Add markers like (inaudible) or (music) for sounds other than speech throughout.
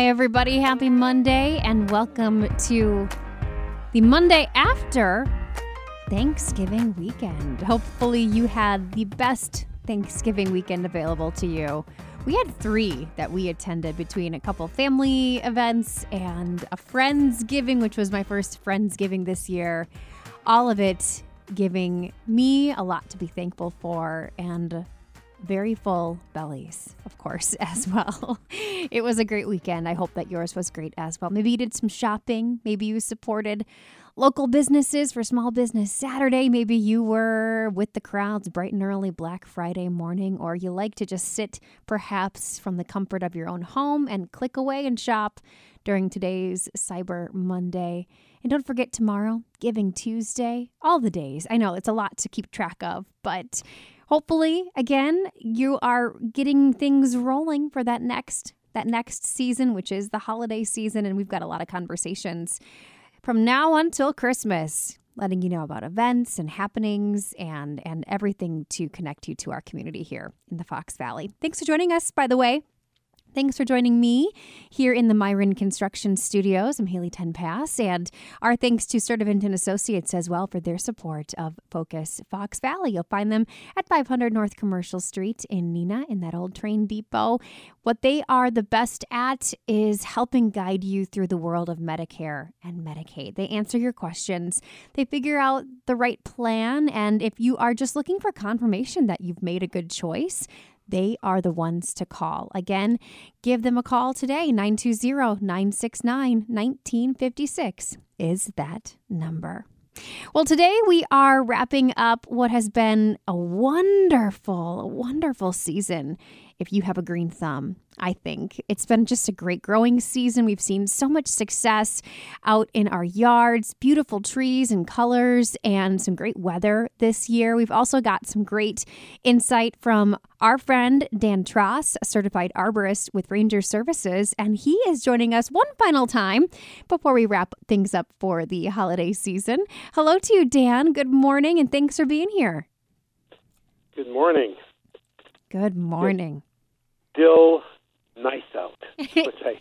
Hi, everybody. Happy Monday, and welcome to the Monday after Thanksgiving weekend. Hopefully, you had the best Thanksgiving weekend available to you. We had three that we attended between a couple family events and a Friendsgiving, which was my first Friendsgiving this year. All of it giving me a lot to be thankful for and very full bellies, of course, (laughs) as well. it was a great weekend. I hope that yours was great as well. Maybe you did some shopping. Maybe you supported local businesses for Small Business Saturday. Maybe you were with the crowds bright and early Black Friday morning, or you like to just sit perhaps from the comfort of your own home and click away and shop during today's Cyber Monday. And don't forget tomorrow, Giving Tuesday, all the days. I know it's a lot to keep track of, but hopefully again you are getting things rolling for that next that next season which is the holiday season and we've got a lot of conversations from now until christmas letting you know about events and happenings and and everything to connect you to our community here in the fox valley. Thanks for joining us by the way Thanks for joining me here in the Miron Construction Studios. I'm Haley Tenpass, and our thanks to Sturtevant Associates as well for their support of Focus Fox Valley. You'll find them at 500 North Commercial Street in Neenah in that old train depot. What they are the best at is helping guide you through the world of Medicare and Medicaid. They answer your questions, they figure out the right plan, and if you are just looking for confirmation that you've made a good choice, they are the ones to call. Again, give them a call today. 920 969 1956 is that number. Well, today we are wrapping up what has been a wonderful, wonderful season if you have a green thumb. I think it's been just a great growing season. We've seen so much success out in our yards, beautiful trees and colors, and some great weather this year. We've also got some great insight from our friend Dan Tross, a certified arborist with Ranger Services, and he is joining us one final time before we wrap things up for the holiday season. Hello to you, Dan. Good morning, and thanks for being here. Good morning. Good morning. Still nice out, (laughs) which I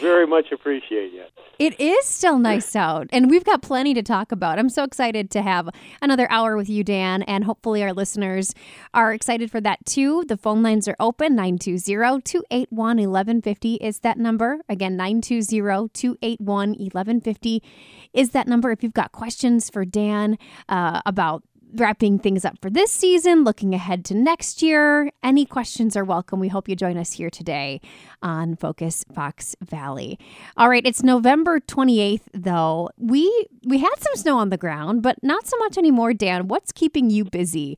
very much appreciate yet. It is still nice out, and we've got plenty to talk about. I'm so excited to have another hour with you, Dan, and hopefully our listeners are excited for that too. The phone lines are open 920 281 1150 is that number. Again, 920 281 1150 is that number. If you've got questions for Dan uh, about wrapping things up for this season, looking ahead to next year. Any questions are welcome. We hope you join us here today on Focus Fox Valley. All right, it's November 28th though. We we had some snow on the ground, but not so much anymore, Dan. What's keeping you busy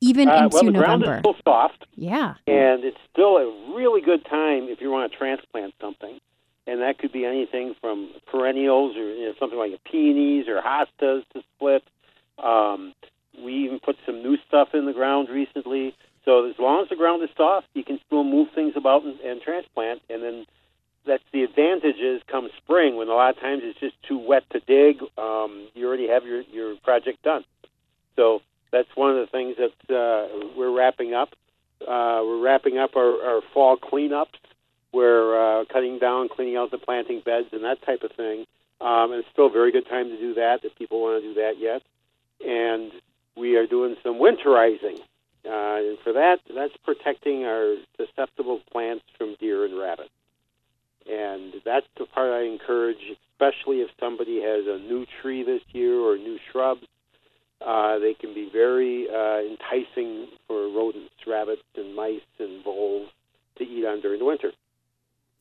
even Uh, into well, the November? ground is still soft, yeah. and it's still a really good time if you want to transplant something. And that could be anything from perennials or you know, something like a peonies or hostas to split. Um, we even put some new stuff in the ground recently. So as long as the ground is soft, you can still move things about and, and transplant. And then that's the advantage is come spring when a lot of times it's just too wet to dig. Um, you already have your, your project done. So that's one of the things that uh, we're wrapping up. Uh, we're wrapping up our, our fall cleanups. We're uh, cutting down, cleaning out the planting beds and that type of thing. Um, and it's still a very good time to do that if people want to do that yet. and we are doing some winterizing. Uh, and for that, that's protecting our susceptible plants from deer and rabbits. And that's the part I encourage, especially if somebody has a new tree this year or new shrubs. Uh, they can be very uh, enticing for rodents, rabbits and mice and voles to eat on during the winter.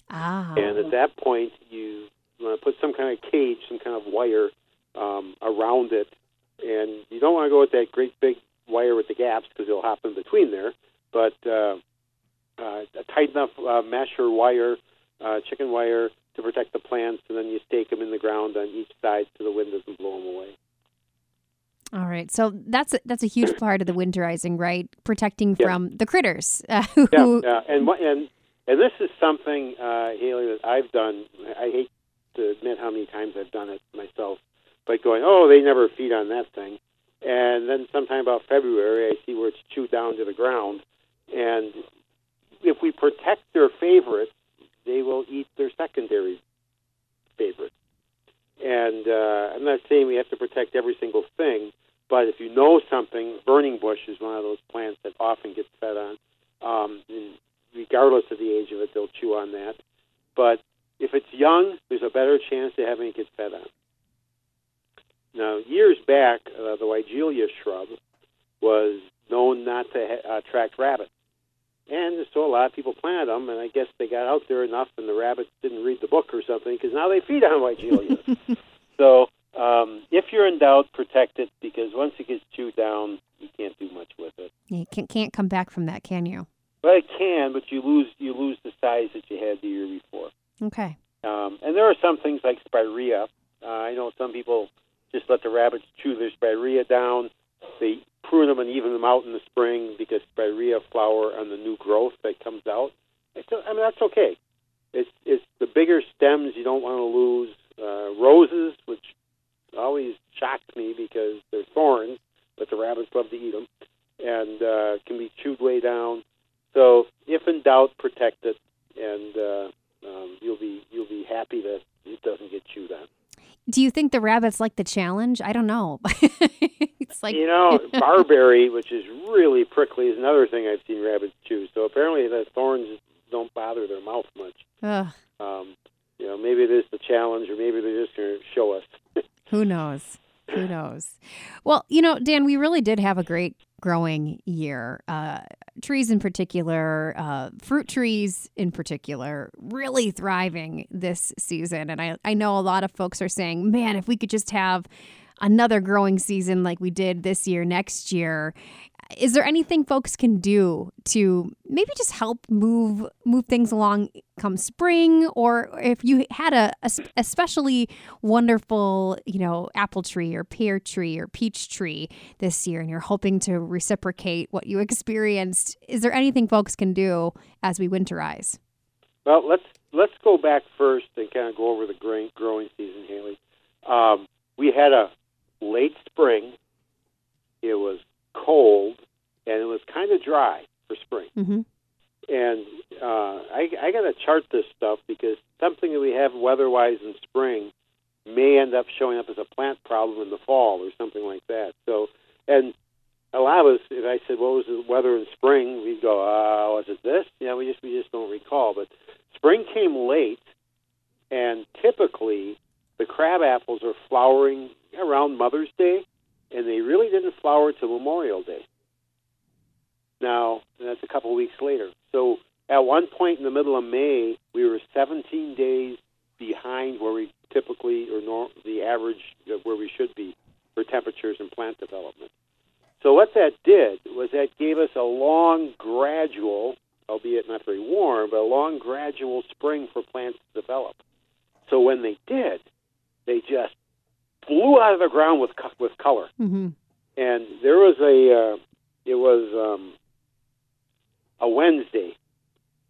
Ah. And at that point, you want to put some kind of cage, some kind of wire um, around it. And you don't want to go with that great big wire with the gaps because it'll hop in between there. But uh, uh, a tight enough uh, mesh or wire, uh, chicken wire, to protect the plants, and then you stake them in the ground on each side so the wind doesn't blow them away. All right, so that's a, that's a huge (clears throat) part of the winterizing, right? Protecting Yeah. from the critters. Uh, Yeah, who, yeah, and and and this is something, uh, Haley, that I've done. I hate to admit how many times I've done it myself, but going, oh, they never feed on that thing, and then sometime about February, I see where it's chewed down to the ground, and if we protect their favorites, they will eat their secondary favorites. And uh, I'm not saying we have to protect every single thing, but if you know something, burning bush is one of those plants that often gets fed on. Um, regardless of the age of it, they'll chew on that. But if it's young, there's a better chance of having it get fed on. Now, years back, uh, the Weigelia shrub was known not to ha- attract rabbits. And so a lot of people planted them, and I guess they got out there enough, and the rabbits didn't read the book or something, because now they feed on Weigelia. (laughs) so um, if you're in doubt, protect it, because once it gets chewed down, you can't do much with it. you can't, can't come back from that, can you? Well, it can, but you lose you lose the size that you had the year before. Okay. Um, and there are some things like spirea. Uh, I know some people just let the rabbits chew their spirea down. Prune them and even them out in the spring because spirea flower on the new growth that comes out. It's, I mean, that's okay. It's it's the bigger stems you don't want to lose. Uh, roses, which always shocked me because they're thorns, but the rabbits love to eat them, and uh, can be chewed way down. So, if in doubt, protect it, and uh, um, you'll be you'll be happy that it doesn't get chewed on. Do you think the rabbits like the challenge? I don't know. (laughs) like you know, (laughs) barberry, which is really prickly, is another thing I've seen rabbits chew. So apparently, the thorns don't bother their mouth much. ugh, Um, you know, maybe it is the challenge, or maybe they're just going to show us. (laughs) who knows? Who knows? Well, you know, Dan, we really did have a great growing year. Uh, trees in particular, uh, fruit trees in particular, really thriving this season. And I, I know a lot of folks are saying, man, if we could just have another growing season like we did this year, next year. Is there anything folks can do to maybe just help move move things along come spring, or if you had a especially wonderful, you know, apple tree or pear tree or peach tree this year, and you're hoping to reciprocate what you experienced? Is there anything folks can do as we winterize? Well, let's let's go back first and kind of go over the growing season, Haley. Um, we had a late spring. It was cold and it was kind of dry for spring. Mm-hmm. And uh, I, I got to chart this stuff because something that we have weather-wise in spring may end up showing up as a plant problem in the fall or something like that. So, and a lot of us, if I said what was the weather in spring, we'd go, uh, was it this? Yeah, we just we just don't recall. But spring came late, and typically the crab apples are flowering around Mother's Day, and they really didn't flower till Memorial Day. Now, that's a couple weeks later. So at one point in the middle of May, we were 17 days behind where we typically, or the average of where we should be for temperatures and plant development. So what that did was that gave us a long, gradual, albeit not very warm, but a long, gradual spring for plants to develop. So when they did, they just flew out of the ground with with color Mm-hmm. and there was a uh, it was um, a Wednesday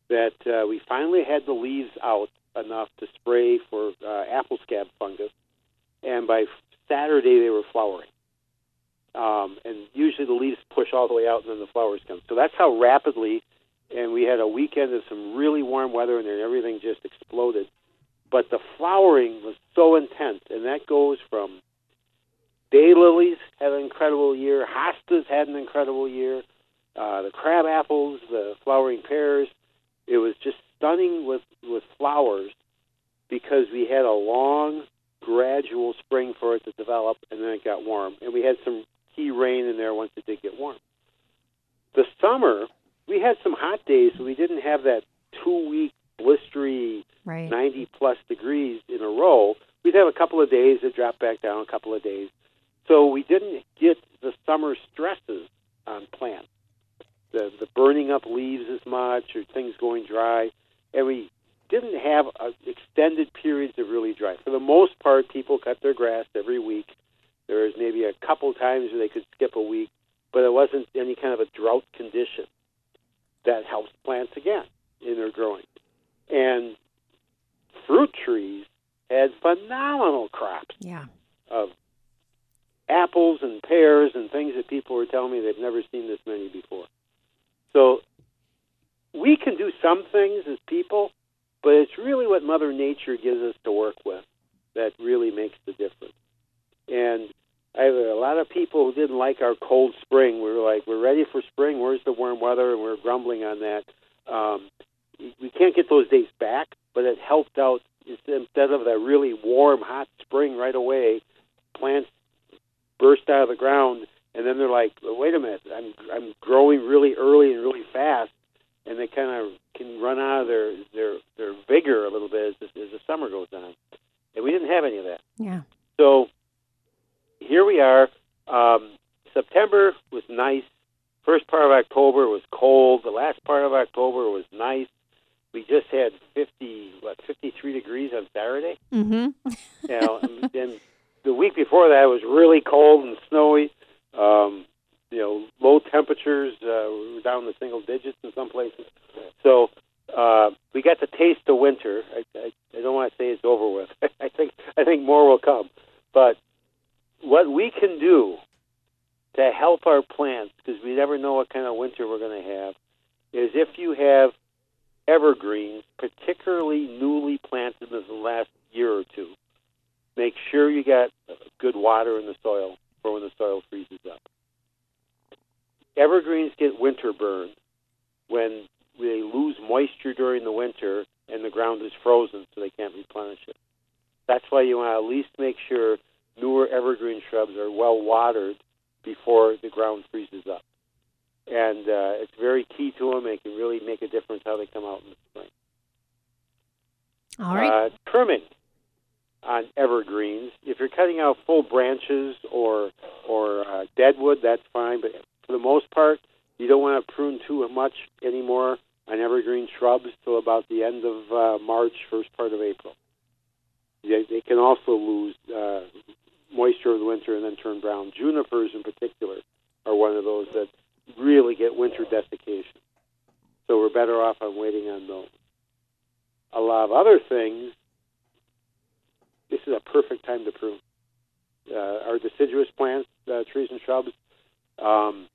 that uh, we finally had the leaves out enough to spray for uh, apple scab fungus, and by Saturday they were flowering. Um, and usually the leaves push all the way out, and then the flowers come. So that's how rapidly. And we had a weekend of some really warm weather, and then everything just exploded. But the flowering was so intense, and that goes from daylilies had an incredible year. Hostas had an incredible year. Uh, the crab apples, the flowering pears. It was just stunning with with flowers because we had a long, gradual spring for it to develop, and then it got warm, and we had some key rain in there once it did get warm. The summer, we had some hot days, so we didn't have that two week blistery Right. 90 plus degrees in a row. We'd have a couple of days that dropped back down, a couple of days. So we didn't get the summer stresses on plants, the, the burning up leaves as much or things going dry. And we didn't have uh, extended periods of really dry. For the most part, people cut their grass every week. There was maybe a couple times where they could skip a week, but it wasn't any kind of a drought condition that helps plants again in their growing. And fruit trees had phenomenal crops Yeah. of apples and pears and things that people were telling me they've never seen this many before. So we can do some things as people, but it's really what Mother Nature gives us to work with that really makes the difference. And I have a lot of people who didn't like our cold spring. We were like, we're ready for spring. Where's the warm weather? And we're grumbling on that. Um, we can't get those days back, but it helped out instead of that really warm, hot spring right away. Plants burst out of the ground, and then they're like, well, "Wait a minute, I'm I'm growing really early and really fast," and they kind of can run out of their their their vigor a little bit as the, as the summer goes on. And we didn't have any of that. Yeah. So here we are. Um, September was nice. First part of October was cold. The last part of October was nice. We just had 50, what, 53 degrees on Saturday. Mm-hmm. You know, and then the week before that was really cold and snowy. Um, you know, low temperatures. Uh, we were down in the single digits in some places. So uh, we got to taste the winter. I, I, I don't want to say it's over with. (laughs) I think I think more will come. But what we can do to help our plants, because we never know what kind of winter we're going to have, is if you have evergreens, particularly newly planted in the last year or two, make sure you got good water in the soil for when the soil freezes up. Evergreens get winter burn when they lose moisture during the winter and the ground is frozen, so they can't replenish it. That's why you want to at least make sure newer evergreen shrubs are well watered before the ground freezes up. And uh, it's very key to them. It can really make a difference how they come out in the spring. All right. Uh, trimming on evergreens. If you're cutting out full branches or or uh, deadwood, that's fine. But for the most part, you don't want to prune too much anymore on evergreen shrubs till about the end of uh, March, first part of April. They, they can also lose uh, moisture over the winter and then turn brown. Junipers, in particular, are one of those that really get winter desiccation. So we're better off on waiting on those. A lot of other things, this is a perfect time to prune. Uh, our deciduous plants, uh, trees and shrubs, um,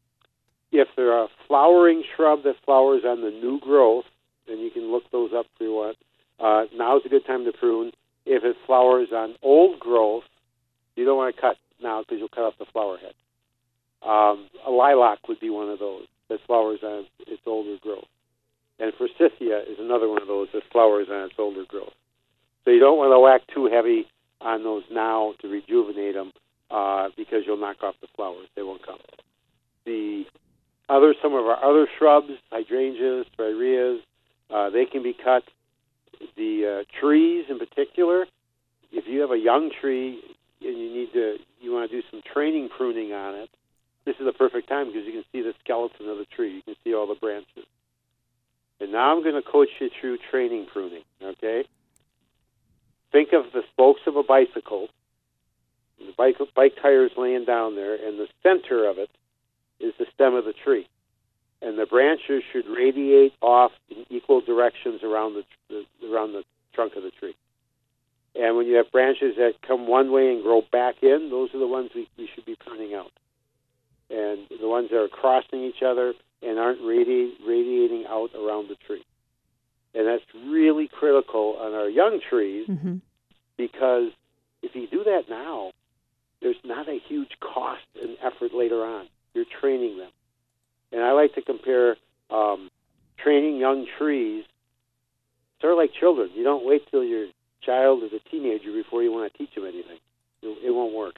if they're a flowering shrub that flowers on the new growth, then you can look those up if you want. Uh, now is a good time to prune. If it flowers on old growth, you don't want to cut now because you'll cut off the flower head. Um, a lilac would be one of those that flowers on its older growth. And forsythia is another one of those that flowers on its older growth. So you don't want to whack too heavy on those now to rejuvenate them uh, because you'll knock off the flowers. They won't come. The other, some of our other shrubs, hydrangeas, spireas, uh, they can be cut. The uh, trees, in particular, if you have a young tree and you need to, you want to do some training pruning on it. This is the perfect time because you can see the skeleton of the tree. You can see all the branches. And now I'm going to coach you through training pruning. Okay. Think of the spokes of a bicycle. The bike bike tires laying down there, and the center of it is the stem of the tree, and the branches should radiate off in equal directions around the, the around the trunk of the tree. And when you have branches that come one way and grow back in, those are the ones we, we should be pruning out. And the ones that are crossing each other and aren't radi- radiating out around the tree. And that's really critical on our young trees Mm-hmm. because if you do that now, there's not a huge cost and effort later on. You're training them. And I like to compare um, training young trees sort of like children. You don't wait till your child is a teenager before you want to teach them anything. It, it won't work.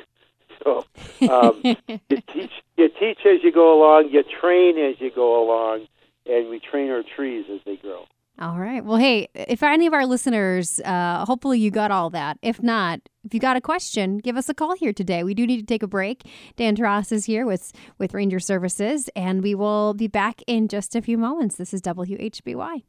So um, (laughs) you teach you teach as you go along, you train as you go along, and we train our trees as they grow. All right. Well, hey, if any of our listeners, uh, hopefully you got all that. If not, if you got a question, give us a call here today. We do need to take a break. Dan Tross is here with with Ranger Services, and we will be back in just a few moments. This is WHBY.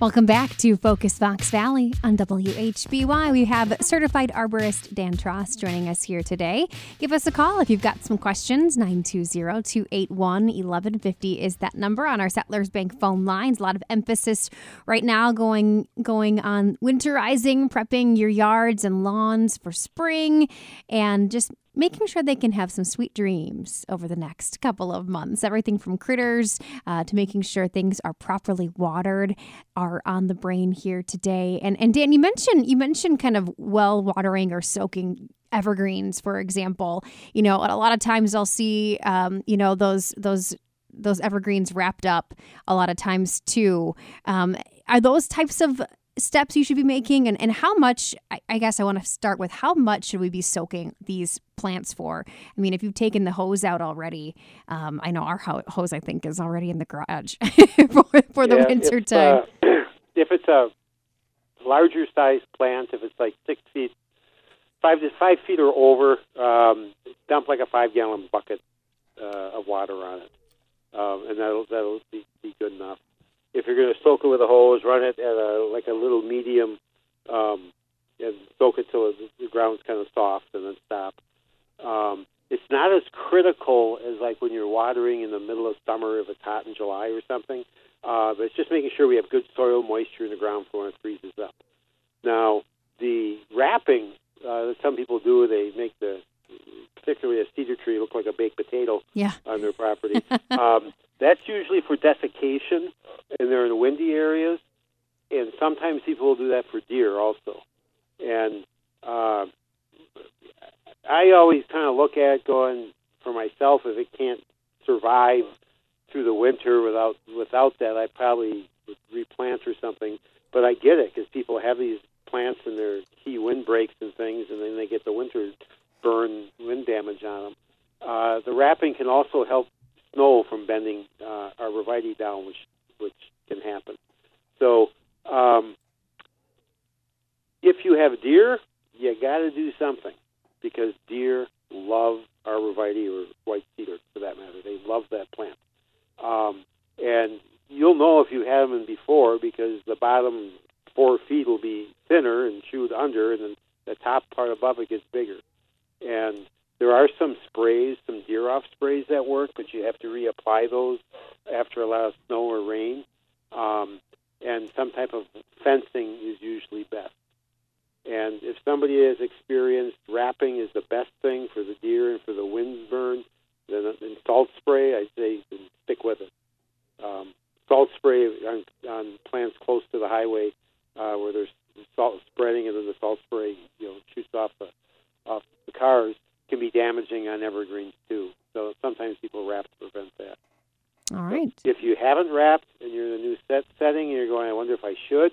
Welcome back to Focus Fox Valley on WHBY. We have certified arborist Dan Tross joining us here today. Give us a call if you've got some questions. 920-281-1150 is that number on our Settlers Bank phone lines. A lot of emphasis right now going going on winterizing, prepping your yards and lawns for spring and just making sure they can have some sweet dreams over the next couple of months. Everything from critters uh, to making sure things are properly watered are on the brain here today. And and Dan, you mentioned you mentioned kind of well watering or soaking evergreens, for example. You know, a lot of times I'll see, um, you know, those those those evergreens wrapped up a lot of times too. Um, are those types of steps you should be making and, and how much I, I guess i want to start with how much should we be soaking these plants for? I mean if you've taken the hose out already um, i know our hose i think is already in the garage (laughs) for, for the yeah, winter if, time. uh, (clears throat) if it's a larger size plant if it's like six feet five to five feet or over um, dump like a five gallon bucket uh, of water on it. Um, and that'll that'll be, be good enough if you're going to soak it with a hose, run it at a like a little medium, um, and soak it till the ground's kind of soft, and then stop. Um, it's not as critical as like when you're watering in the middle of summer if it's hot in July or something. Uh, but it's just making sure we have good soil moisture in the ground for when it freezes up. Now, the wrapping uh, that some people do, they make the particularly a cedar tree look like a baked potato yeah. on their property. (laughs) um, that's usually for desiccation, and they're in windy areas. And sometimes people will do that for deer also. And uh, I always kind of look at going for myself if it can't survive through the winter without without that, I probably would replant or something. But I get it because people have these plants in their key windbreaks and things, and then they get the winter burn wind damage on them. Uh, the wrapping can also help snow from bending uh, arborvitae down, which which can happen. So um, if you have deer, you got to do something because deer love arborvitae or white cedar for that matter. They love that plant, um, and you'll know if you have them before because the bottom four feet will be thinner and chewed under, and then the top part above it gets bigger. And there are some sprays, some deer off sprays that work, but you have to reapply those after a lot of snow or rain. Um, and some type of fencing is usually best. And if somebody has experienced wrapping is the best thing for the deer and for the wind burn, then, then salt spray, I'd say stick with it. Um, salt spray on, on plants close to the highway uh, where there's salt spreading and then the salt spray you know shoots off the off the cars can be damaging on evergreens too. So sometimes people wrap to prevent that. All right. If you haven't wrapped and you're in a new set setting and you're going, I wonder if I should,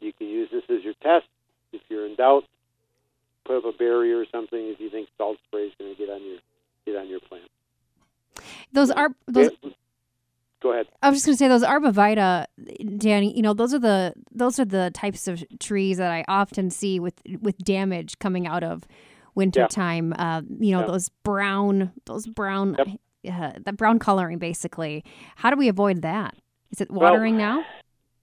you can use this as your test. If you're in doubt, put up a barrier or something if you think salt spray is going to get on your get on your plant. Those are those. Go ahead. I was just going to say those arborvitae, Danny. You know, those are the those are the types of trees that I often see with with damage coming out of wintertime. Yeah. Uh, you know, yeah. those brown, those brown, yep. uh, that brown coloring, basically. How do we avoid that? Is it watering well, now?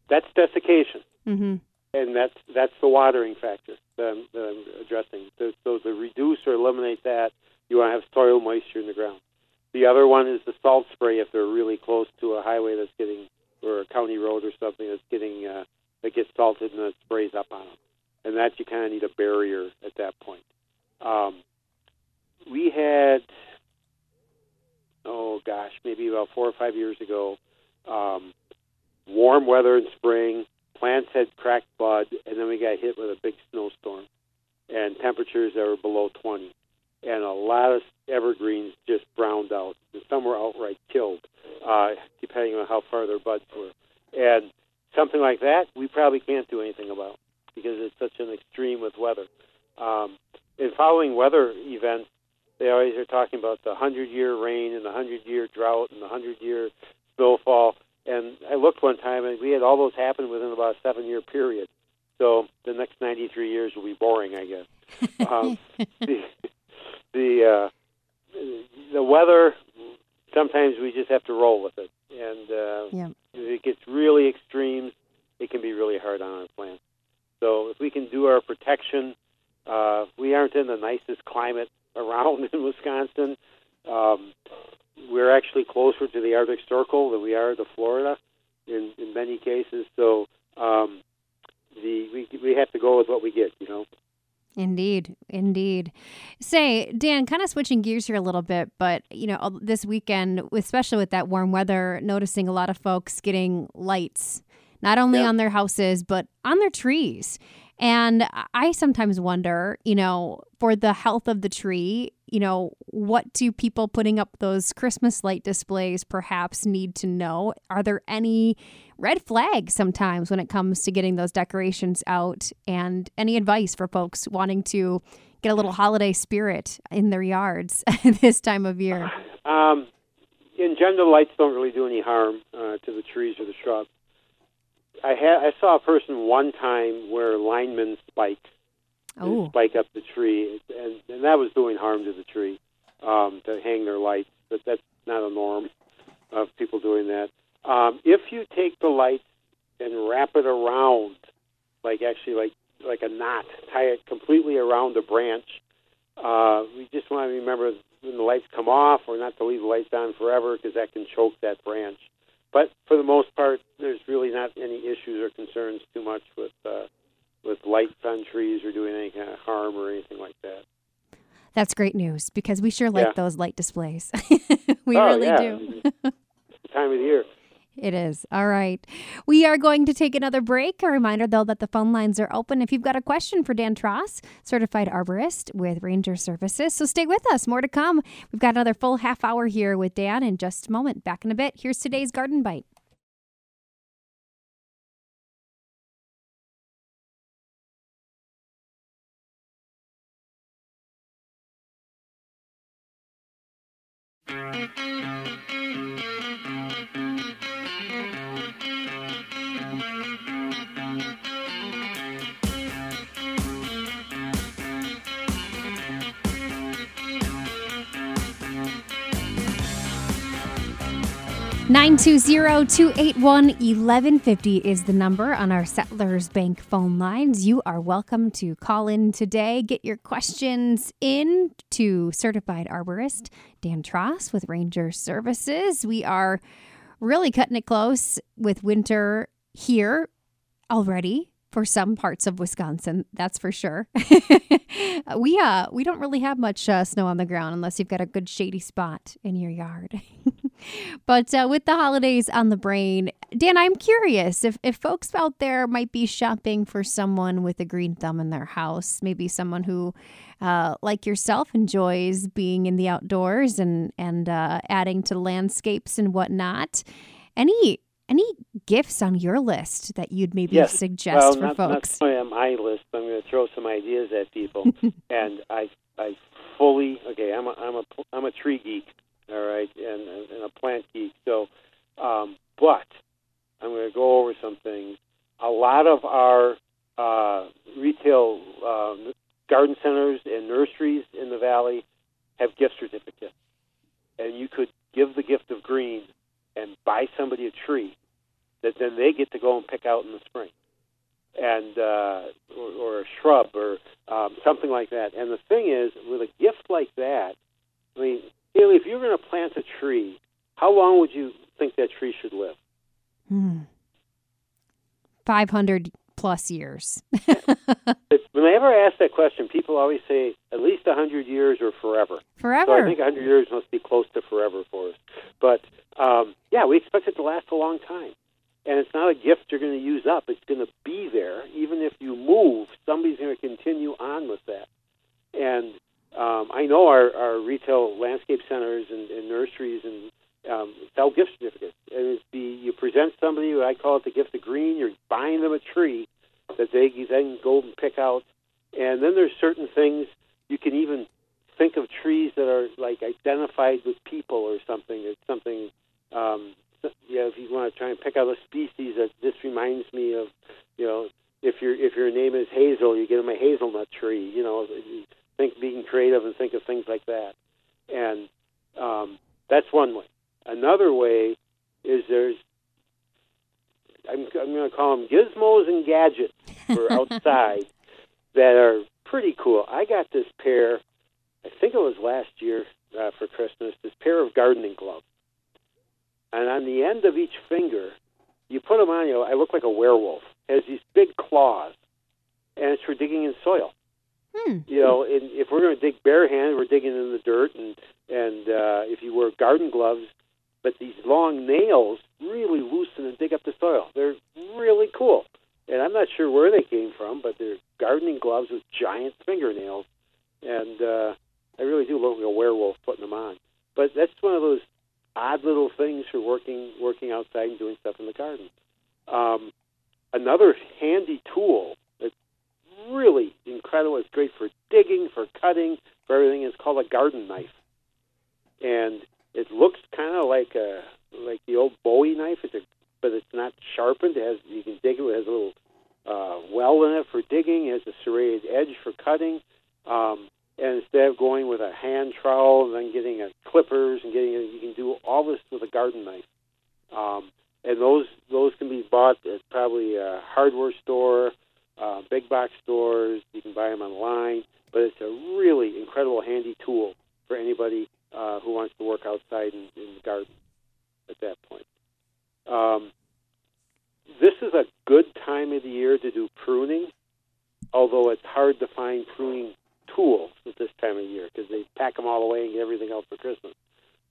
That's desiccation, mm-hmm. and that's that's the watering factor that I'm, that I'm addressing. So, so to reduce or eliminate that, you want to have soil moisture in the ground. The other one is the salt spray if they're really close to a highway that's getting or a county road or something that's getting uh, that gets salted and it sprays up on them, and that you kind of need a barrier at that point. Um, we had, oh gosh, maybe about four or five years ago, um, warm weather in spring, plants had cracked bud, and then we got hit with a big snowstorm and temperatures that were below 20. And a lot of evergreens just browned out. And some were outright killed, uh, depending on how far their buds were. And something like that, we probably can't do anything about because it's such an extreme with weather. Um, in following weather events, they always are talking about the 100 year rain and the 100 year drought and the 100 year snowfall. And I looked one time and we had all those happen within about a seven year period. So the next 93 years will be boring, I guess. Um, (laughs) the the, uh, the weather, sometimes we just have to roll with it. And uh, Yeah. if it gets really extremes, it can be really hard on our plants. So if we can do our protection, uh, we aren't in the nicest climate around (laughs) in Wisconsin. Um, we're actually closer to the Arctic Circle than we are to Florida in, in many cases. So um, the we, we have to go with what we get, you know. Indeed, indeed. Say, Dan, kind of switching gears here a little bit, but you know, this weekend, especially with that warm weather, noticing a lot of folks getting lights, not only on their houses but on their trees. And I sometimes wonder, you know, for the health of the tree, you know, what do people putting up those Christmas light displays perhaps need to know? Are there any red flags sometimes when it comes to getting those decorations out? And any advice for folks wanting to get a little holiday spirit in their yards (laughs) this time of year? Um, in general, lights don't really do any harm uh, to the trees or the shrubs. I had I saw a person one time where linemen spiked Oh, spike up the tree, and, and that was doing harm to the tree um, to hang their lights. But that's not a norm of people doing that. Um, if you take the lights and wrap it around, like actually like like a knot, tie it completely around a branch. Uh, we just want to remember when the lights come off, or not to leave the lights on forever because that can choke that branch. But for the most part, there's really not any issues or concerns too much with uh, with lights on trees or doing any kind of harm or anything like that. that's great news because we sure like Yeah. those light displays. (laughs) we oh, really yeah. do. (laughs) it's the time of the year. It is. All right. We are going to take another break. A reminder, though, that the phone lines are open if you've got a question for Dan Tross, certified arborist with Ranger Services. So stay with us. More to come. We've got another full half hour here with Dan in just a moment. Back in a bit. Here's today's Garden Bite. Nine two zero two eight one eleven fifty is the number on our Settlers Bank phone lines. You are welcome to call in today. Get your questions in to certified arborist Dan Tross with Ranger Services. We are really cutting it close with winter here already for some parts of Wisconsin, that's for sure. (laughs) we uh we don't really have much uh, snow on the ground unless you've got a good shady spot in your yard. (laughs) but uh, with the holidays on the brain, Dan, I'm curious if if folks out there might be shopping for someone with a green thumb in their house, maybe someone who uh, like yourself enjoys being in the outdoors and and uh, adding to landscapes and whatnot. Any any gifts on your list that you'd maybe Yes. suggest well, for not, folks? not on my list, but I'm going to throw some ideas at people. (laughs) and I, I fully okay. I'm a, I'm a, I'm a tree geek, all right, and, and a plant geek. So, um, but I'm going to go over some things. A lot of our uh, retail um, garden centers and nurseries in the valley have gift certificates, and you could give the gift of green and buy somebody a tree that then they get to go and pick out in the spring, and uh, or, or a shrub or um, something like that. And the thing is, with a gift like that, I mean, Haley, if you're going to plant a tree, how long would you think that tree should live? Hmm. 500 plus years. (laughs) Whenever I ask that question, people always say at least 100 years or forever. Forever. So I think 100 years must be close to forever for us. But um, yeah, we expect it to last a long time. And it's not a gift you're going to use up. It's going to be there. Even if you move, somebody's going to continue on with that. And um, I know our, our retail landscape centers and, and nurseries and um, sell gift certificates. And it's the you present somebody, I call it the gift of green. You're buying them a tree that they then go and pick out. And then there's certain things you can even think of trees that are like identified with people or something. It's something, um, yeah. If you want to try and pick out a species that this reminds me of, you know, if your if your name is Hazel, you get them a hazelnut tree. You know, think being creative and think of things like that. And um, that's one way. Another way is there's I'm, I'm going to call them gizmos and gadgets for (laughs) outside that are pretty cool. I got this pair, I think it was last year uh, for Christmas, this pair of gardening gloves. And on the end of each finger, you put them on, you I look like a werewolf. It has these big claws, and it's for digging in soil. Hmm. You know, and if we're going to dig barehanded, we're digging in the dirt, and and uh, if you wear garden gloves, but these long nails really loosen and dig up the soil. They're really cool, and I'm not sure where they came from, but they're gardening gloves with giant fingernails, and uh, I really do look like a werewolf putting them on. But that's one of those odd little things for working working outside and doing stuff in the garden. Um, another handy tool that's really incredible. It's great for digging, for cutting, for everything. It's called a garden knife, and it looks kind of like a like the old Bowie knife. It's a, but it's not sharpened. It has you can dig it. It has a little uh, well in it for digging. It has a serrated edge for cutting. Um, and instead of going with a hand trowel and then getting a clippers and getting, you can do all this with a garden knife. Um, and those those can be bought at probably a hardware store, uh, big box stores. You can buy them online, but it's a really incredible handy tool for anybody uh, who wants to work outside in, in the garden at that point. Um, this is a good time of the year to do pruning, although it's hard to find pruning tools at this time of year because they pack them all away and get everything out for Christmas.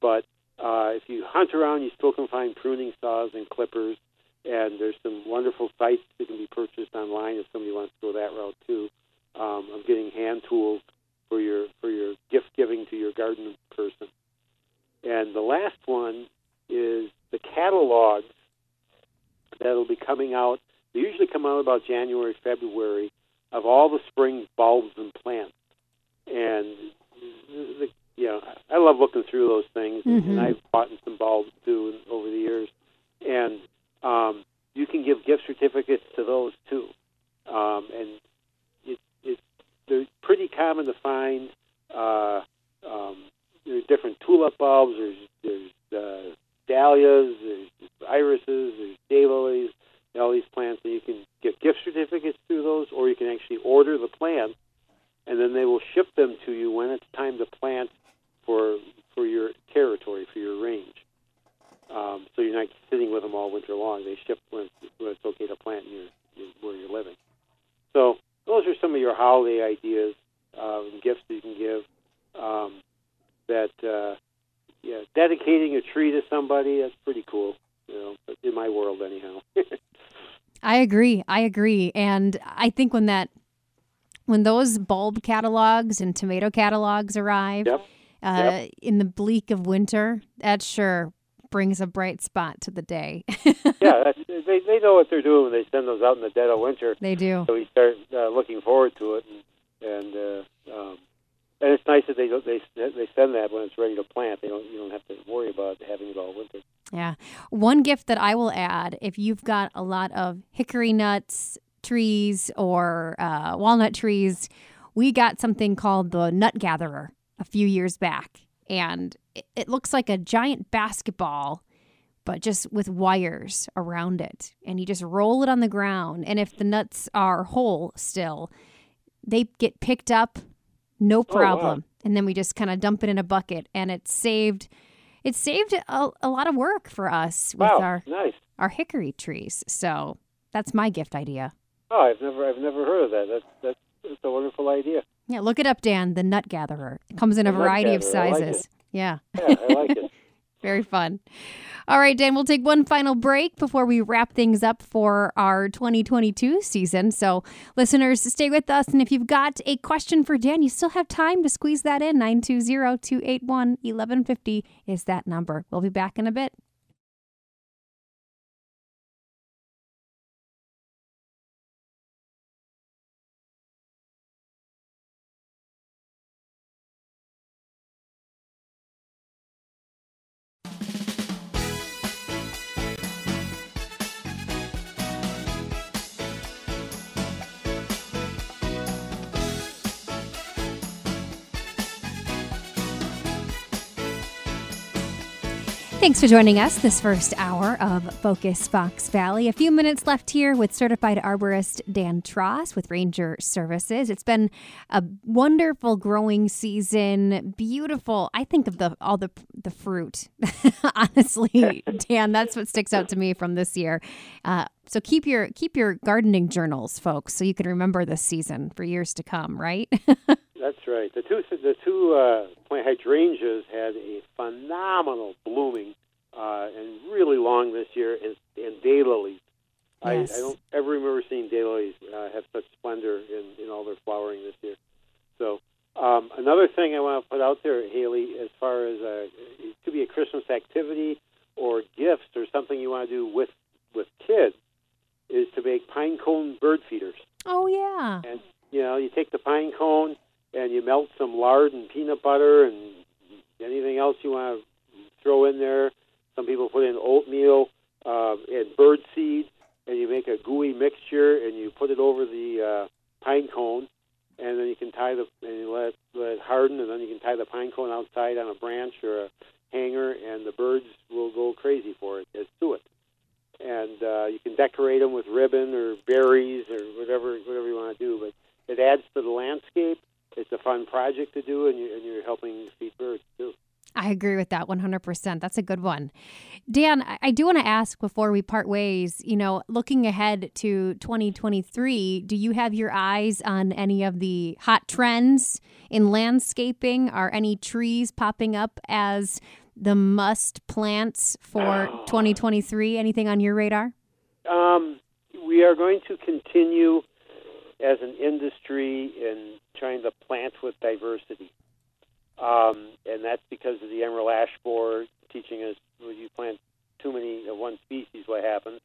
But uh, if you hunt around, you still can find pruning saws and clippers, and there's some wonderful sites that can be purchased online if somebody wants to go that route too. Um, of getting hand tools for your for your gift giving to your garden person. And the last one is the catalogs that'll be coming out. They usually come out about January, February, of all the spring bulbs and plants. And the, you know, I love looking through those things, Mhm. and I've bought some bulbs too over the years. And um, you can give gift certificates to those too. Um, and it, it, they're pretty common to find. Uh, um, there's different tulip bulbs. There's there's uh, dahlias. There's irises. There's daylilies. All these plants, and you can get gift certificates through those, or you can actually order the plant, and then they will ship them to you when it's time to plant for for your territory, for your range. Um, so you're not sitting with them all winter long. They ship when it's, when it's okay to plant your, your, where you're living. So those are some of your holiday ideas uh, and gifts that you can give. Um, that uh, yeah, dedicating a tree to somebody that's pretty cool. You know, in my world anyhow. (laughs) I agree. I agree. And I think when that when those bulb catalogs and tomato catalogs arrive Yep. uh, in the bleak of winter, that sure brings a bright spot to the day. (laughs) yeah, that's, they they know what they're doing when they send those out in the dead of winter. they do. So we start uh, looking forward to it, and and uh, um, and it's nice that they they they send that when it's ready to plant. They don't you don't have to worry about having it all winter. Yeah. One gift that I will add if you've got a lot of hickory nuts trees or uh, walnut trees, we got something called the Nut Gatherer a few years back. And it, it looks like a giant basketball, but just with wires around it. And you just roll it on the ground. And if the nuts are whole still, they get picked up, no wow. problem. And then we just kind of dump it in a bucket. And it saved. It saved a, a lot of work for us with Wow, our nice. our hickory trees. So that's my gift idea. Oh, I've never I've never heard of that. That's that's, that's a wonderful idea. Yeah, look it up, Dan. The Nut Gatherer. It comes in a The variety of like sizes. it. yeah. Yeah, I like it. (laughs) Very fun. All right, Dan, we'll take one final break before we wrap things up for our 2022 season. So, listeners, stay with us. And if you've got a question for Dan, you still have time to squeeze that in. 920 281 1150 is that number. We'll be back in a bit. Thanks for joining us this first hour of Focus Fox Valley. A few minutes left here with certified arborist Dan Tross with Ranger Services. It's been a wonderful growing season. Beautiful. I think of the all the the fruit. (laughs) Honestly, (laughs) Dan, that's what sticks out to me from this year. Uh, so keep your keep your gardening journals, folks, so you can remember this season for years to come. Right? (laughs) That's right. The two the two uh, plant hydrangeas had a phenomenal blooming uh, and really long this year, and, and daylilies. I, I don't ever remember seeing daylilies uh, have such splendor in, in all their flowering this year. So um, another thing I want to put out there, Haley, as far as uh, it could be a Christmas activity or gifts or something you want to do with with kids, is to make pine cone bird feeders. oh yeah. And you know, you take the pine cone and you melt some lard and peanut butter and anything else you want to throw in there. Some people put in oatmeal uh, and bird seed, and you make a gooey mixture and you put it over the uh, pine cone, and then you can tie the and you let it, let it harden, and then you can tie the pine cone outside on a branch or a hanger, and the birds will go crazy for it as it. And uh, you can decorate them with ribbon or berries or whatever whatever you want to do, but it adds to the landscape. It's a fun project to do, and, you're, and you're helping feed birds too. I agree with that 100%. That's a good one. Dan, I- do want to ask before we part ways, you know, looking ahead to 2023, do you have your eyes on any of the hot trends in landscaping? Are any trees popping up as the must plants for 2023? Anything on your radar? Um, we are going to continue as an industry in trying to plant with diversity. Um, and that's because of the emerald ash borer teaching us when you plant too many of one species, what happens.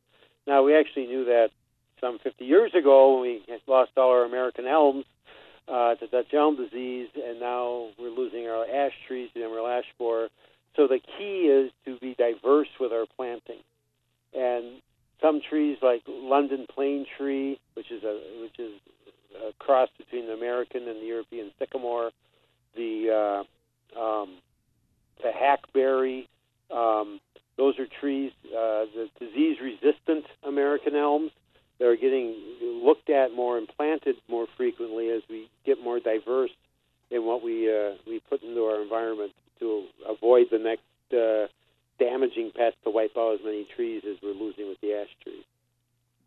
Now, we actually knew that some 50 years ago when we lost all our American elms uh, to Dutch elm disease, and now we're losing our ash trees to emerald ash borer. So the key is to be diverse with our planting. And some trees like London plane tree, which is a which is a cross between the American and the European sycamore, the uh, um, the hackberry. Um, those are trees, uh, the disease-resistant American elms. that are getting looked at more and planted more frequently as we get more diverse in what we uh, we put into our environment to avoid the next uh, damaging pest to wipe out as many trees as we're losing with the ash trees.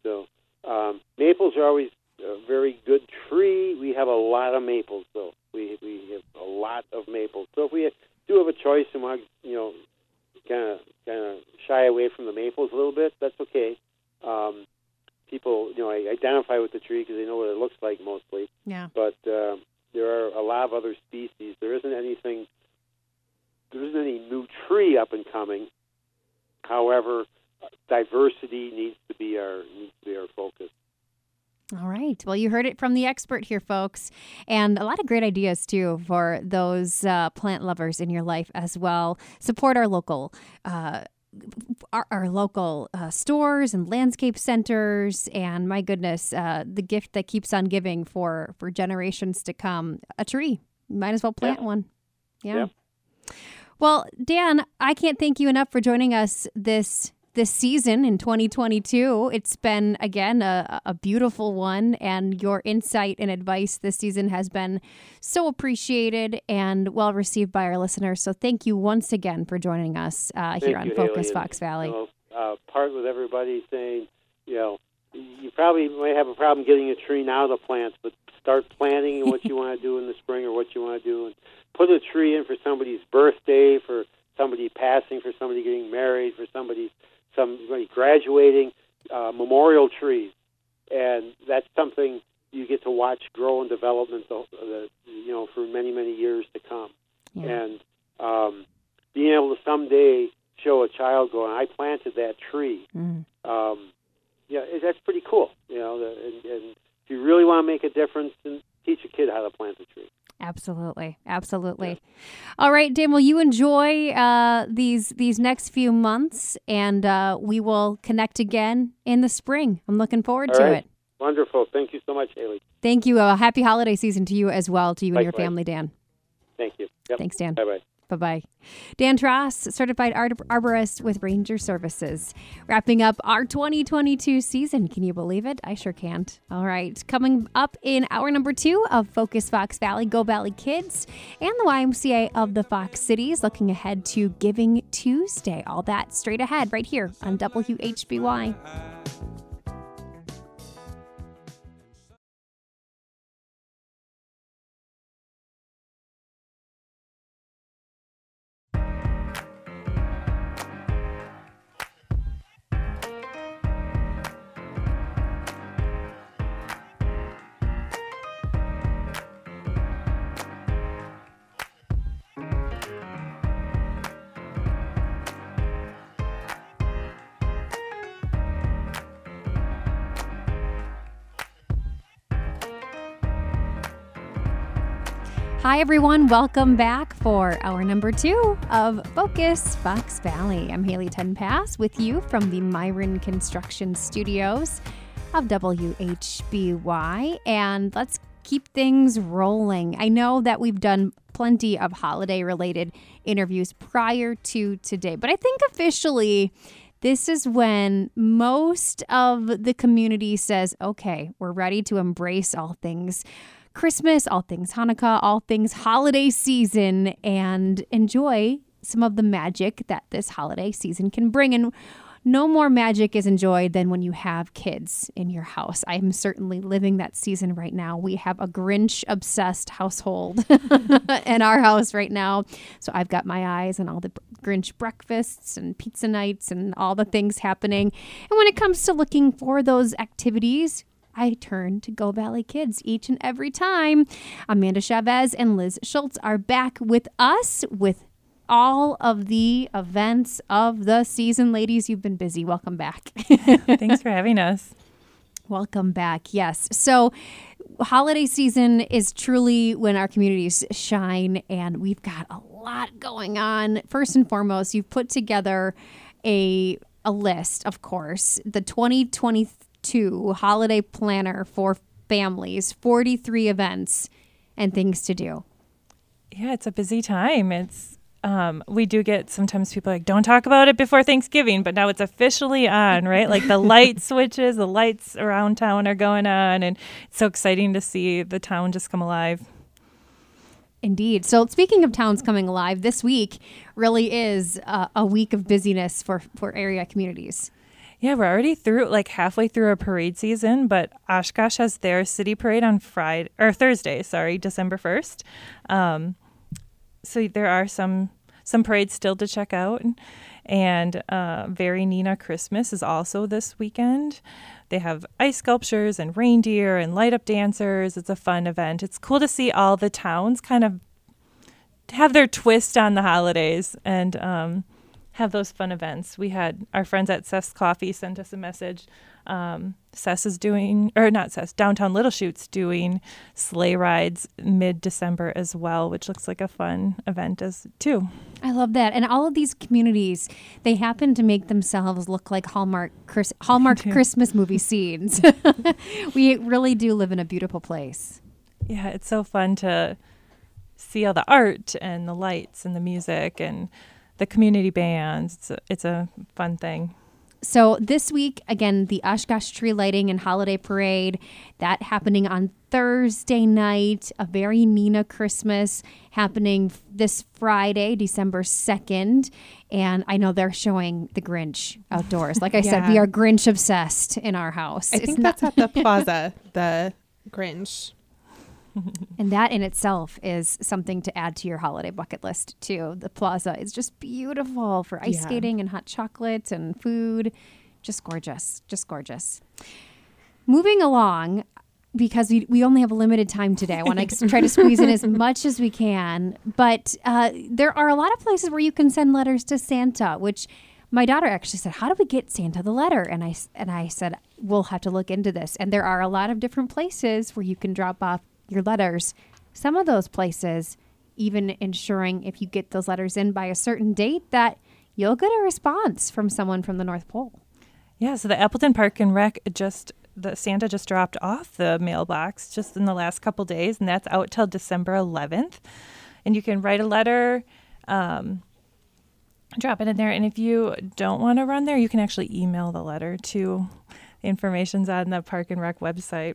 So um, maples are always a very good tree. We have a lot of maples, though. We we have a lot of maples. So if we do have a choice and want you know, kind of kind of shy away from the maples a little bit, that's okay. Um, people, you know, I identify with the tree because they know what it looks like mostly Yeah. but uh, there are a lot of other species. There isn't anything. There isn't any new tree up and coming. However, diversity needs to be our needs to be our focus. All right. Well, you heard it from the expert here, folks. And a lot of great ideas, too, for those uh, plant lovers in your life as well. Support our local. Uh, our, our local uh, stores and landscape centers and my goodness uh, the gift that keeps on giving for for generations to come a tree might as well plant Yeah. one yeah. Yeah. Well dan i can't thank you enough for joining us this this season in 2022 it's been again a, a beautiful one and your insight and advice this season has been so appreciated and well received by our listeners. So thank you once again for joining us uh, here on you, focus Haley, fox valley. You know, uh, part with everybody saying, you know, you probably might have a problem getting a tree now to plant, but start planning what you want to do in the spring or what you want to do, and put a tree in for somebody's birthday, for somebody passing, for somebody getting married, for somebody somebody graduating, uh, memorial trees, and that's something you get to watch grow and development, the, the, you know, for many many years to come, Yeah. and um, being able to someday show a child going, I planted that tree. Mm. Um, yeah, that's pretty cool. You know, the, and, and if you really want to make a difference, then teach a kid how to plant a tree. Absolutely, absolutely. All right, Dan. Well, you enjoy uh, these these next few months, and uh, we will connect again in the spring. I'm looking forward All to right. it. Wonderful. Thank you so much, Haley. Thank you. A happy holiday season to you as well, to you and your family, Dan. Thank you. Yep. Thanks, Dan. Bye bye. Bye bye. Dan Tross, certified arborist with Ranger Services. Wrapping up our 2022 season. Can you believe it? I sure can't. All right. Coming up in hour number two of Focus Fox Valley, Go Valley Kids, and the YMCA of the Fox Cities, looking ahead to Giving Tuesday. All that straight ahead right here on WHBY. Hi, everyone. Welcome back for hour number two of Focus Fox Valley. I'm Haley Tenpass with you from the Miron Construction Studios of WHBY. And let's keep things rolling. I know that we've done plenty of holiday related interviews prior to today, but I think officially this is when most of the community says, okay, we're ready to embrace all things Christmas, all things Hanukkah, all things holiday season, and enjoy some of the magic that this holiday season can bring. And no more magic is enjoyed than when you have kids in your house. I'm certainly living that season right now. We have a Grinch obsessed household (laughs) in our house right now. So I've got my eyes on all the Grinch breakfasts and pizza nights and all the things happening. And when it comes to looking for those activities, I turn to Go Valley Kids each and every time. Amanda Chavez and Liz Schultz are back with us with all of the events of the season. Ladies, you've been busy. Welcome back. (laughs) Thanks for having us. Welcome back. Yes. So, holiday season is truly when our communities shine, and we've got a lot going on. First and foremost, you've put together a a list, of course, the 2022 holiday planner for families, 43 events and things to do. Yeah, it's a busy time. It's um, we do get sometimes people like don't talk about it before Thanksgiving, but now it's officially on, right? Like the (laughs) light switches, the lights around town are going on, and it's so exciting to see the town just come alive. Indeed. So, speaking of towns coming alive, this week really is uh, a week of busyness for, for area communities. Yeah, we're already through like halfway through our parade season, but Oshkosh has their city parade on Friday or Thursday, sorry, December first. Um, so there are some some parades still to check out, and uh, Very Neenah Christmas is also this weekend. They have ice sculptures and reindeer and light up dancers. It's a fun event. It's cool to see all the towns kind of have their twist on the holidays and um, have those fun events. We had our friends at Seth's Coffee sent us a message. Um, Seth's is doing, or not Seth's, Downtown Little Chute's doing sleigh rides mid December as well, which looks like a fun event as too. I love that. And all of these communities, they happen to make themselves look like Hallmark Chris, Hallmark (laughs) Christmas movie scenes. (laughs) we really do live in a beautiful place. Yeah, it's so fun to see all the art and the lights and the music and the community bands. It's a, it's a fun thing. So this week, again, the Oshkosh tree lighting and holiday parade that happening on Thursday night. A very Neenah Christmas happening this Friday, December second, and I know they're showing the Grinch outdoors. Like I said, we are Grinch obsessed in our house. I It's think not- that's at the (laughs) plaza, the Grinch. (laughs) And that in itself is something to add to your holiday bucket list, too. The plaza is just beautiful for ice Yeah. skating and hot chocolate and food. Just gorgeous. Just gorgeous. Moving along, because we, we only have a limited time today, I want to try to squeeze in as (laughs) much as we can. But uh, there are a lot of places where you can send letters to Santa, which my daughter actually said, "How do we get Santa the letter?" And I and I said, "We'll have to look into this." And there are a lot of different places where you can drop off your letters. Some of those places even ensuring if you get those letters in by a certain date that you'll get a response from someone from the North Pole. Yeah, so the Appleton Park and Rec just the Santa just dropped off the mailbox just in the last couple days, and that's out till December 11th. And you can write a letter, um, drop it in there, and if you don't want to run there, you can actually email the letter to. The information's on the Park and Rec website.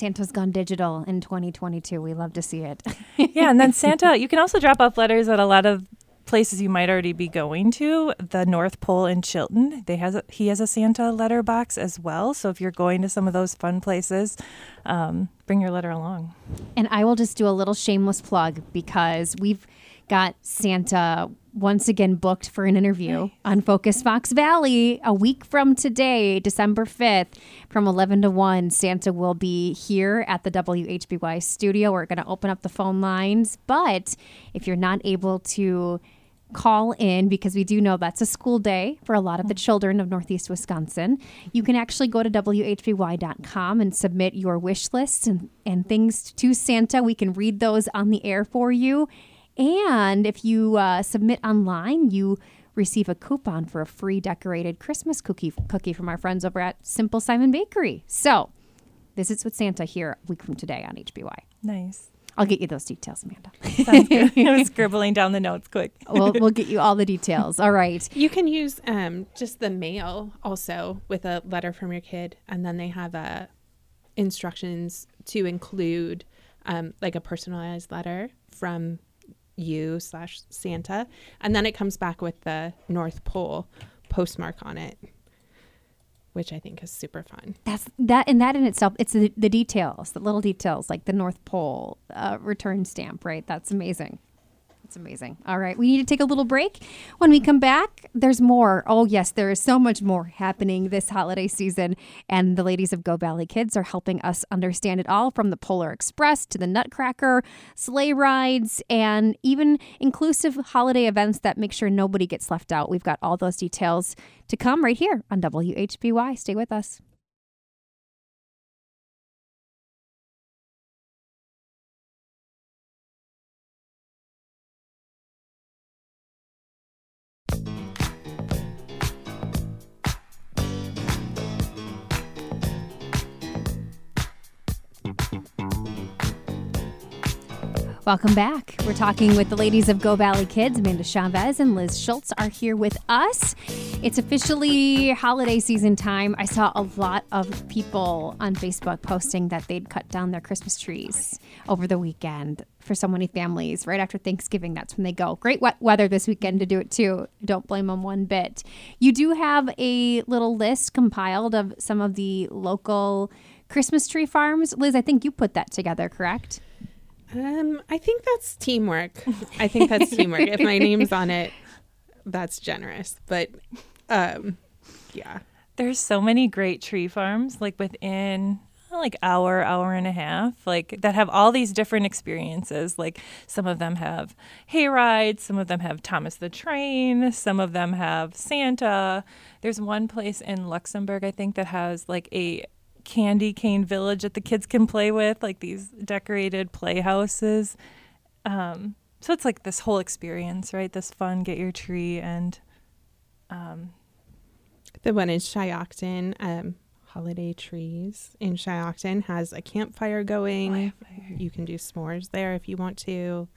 Santa's gone digital in 2022. We love to see it. (laughs) yeah, and then Santa, you can also drop off letters at a lot of places you might already be going to. The North Pole in Chilton, they has a, he has a Santa letter box as well. So if you're going to some of those fun places, um, bring your letter along. And I will just do a little shameless plug because we've got Santa once again booked for an interview on Focus Fox Valley a week from today, December 5th, from 11 to 1. Santa will be here at the WHBY studio. We're going to open up the phone lines. But if you're not able to call in because we do know that's a school day for a lot of the mm-hmm. children of Northeast Wisconsin. You can actually go to WHBY.com and submit your wish lists and, and things to Santa. We can read those on the air for you. And if you uh, submit online, you receive a coupon for a free decorated Christmas cookie cookie from our friends over at Simple Simon Bakery. So, visits with Santa here a week from today on HBY. Nice. I'll get you those details, Amanda. Sounds good. (laughs) I was scribbling down the notes quick. we'll, we'll get you all the details. All right. You can use um, just the mail also with a letter from your kid, and then they have uh, instructions to include um, like a personalized letter from you slash Santa, and then it comes back with the North Pole postmark on it, which I think is super fun. That's that, and that in itself, it's the, the details, the little details, like the North Pole uh, return stamp, right? That's amazing. That's amazing. All right, we need to take a little break. When we come back, there's more. Oh, yes, there is so much more happening this holiday season, and the ladies of Go Valley Kids are helping us understand it all from the Polar Express to the Nutcracker, sleigh rides, and even inclusive holiday events that make sure nobody gets left out. We've got all those details to come right here on WHBY. Stay with us. Welcome back. We're talking with the ladies of Go Valley Kids. Amanda Chavez and Liz Schultz are here with us. It's officially holiday season time. I saw a lot of people on Facebook posting that they'd cut down their Christmas trees over the weekend for so many families. Right after Thanksgiving, that's when they go. Great wet weather this weekend to do it too. Don't blame them one bit. You do have a little list compiled of some of the local Christmas tree farms. Liz, I think you put that together, correct? Um, I think that's teamwork. I think that's teamwork. if my name's on it, that's generous. But um, yeah. There's so many great tree farms, like within like hour, hour and a half, like that have all these different experiences. Like some of them have hay rides, some of them have Thomas the Train, some of them have Santa. There's one place in Luxembourg, I think, that has like a candy cane village that the kids can play with, like these decorated playhouses. Um, so it's like this whole experience, right? This fun, get your tree and um, The one in Shiocton, um, Holiday Trees in Shiocton has a campfire going. You can do s'mores there if you want to.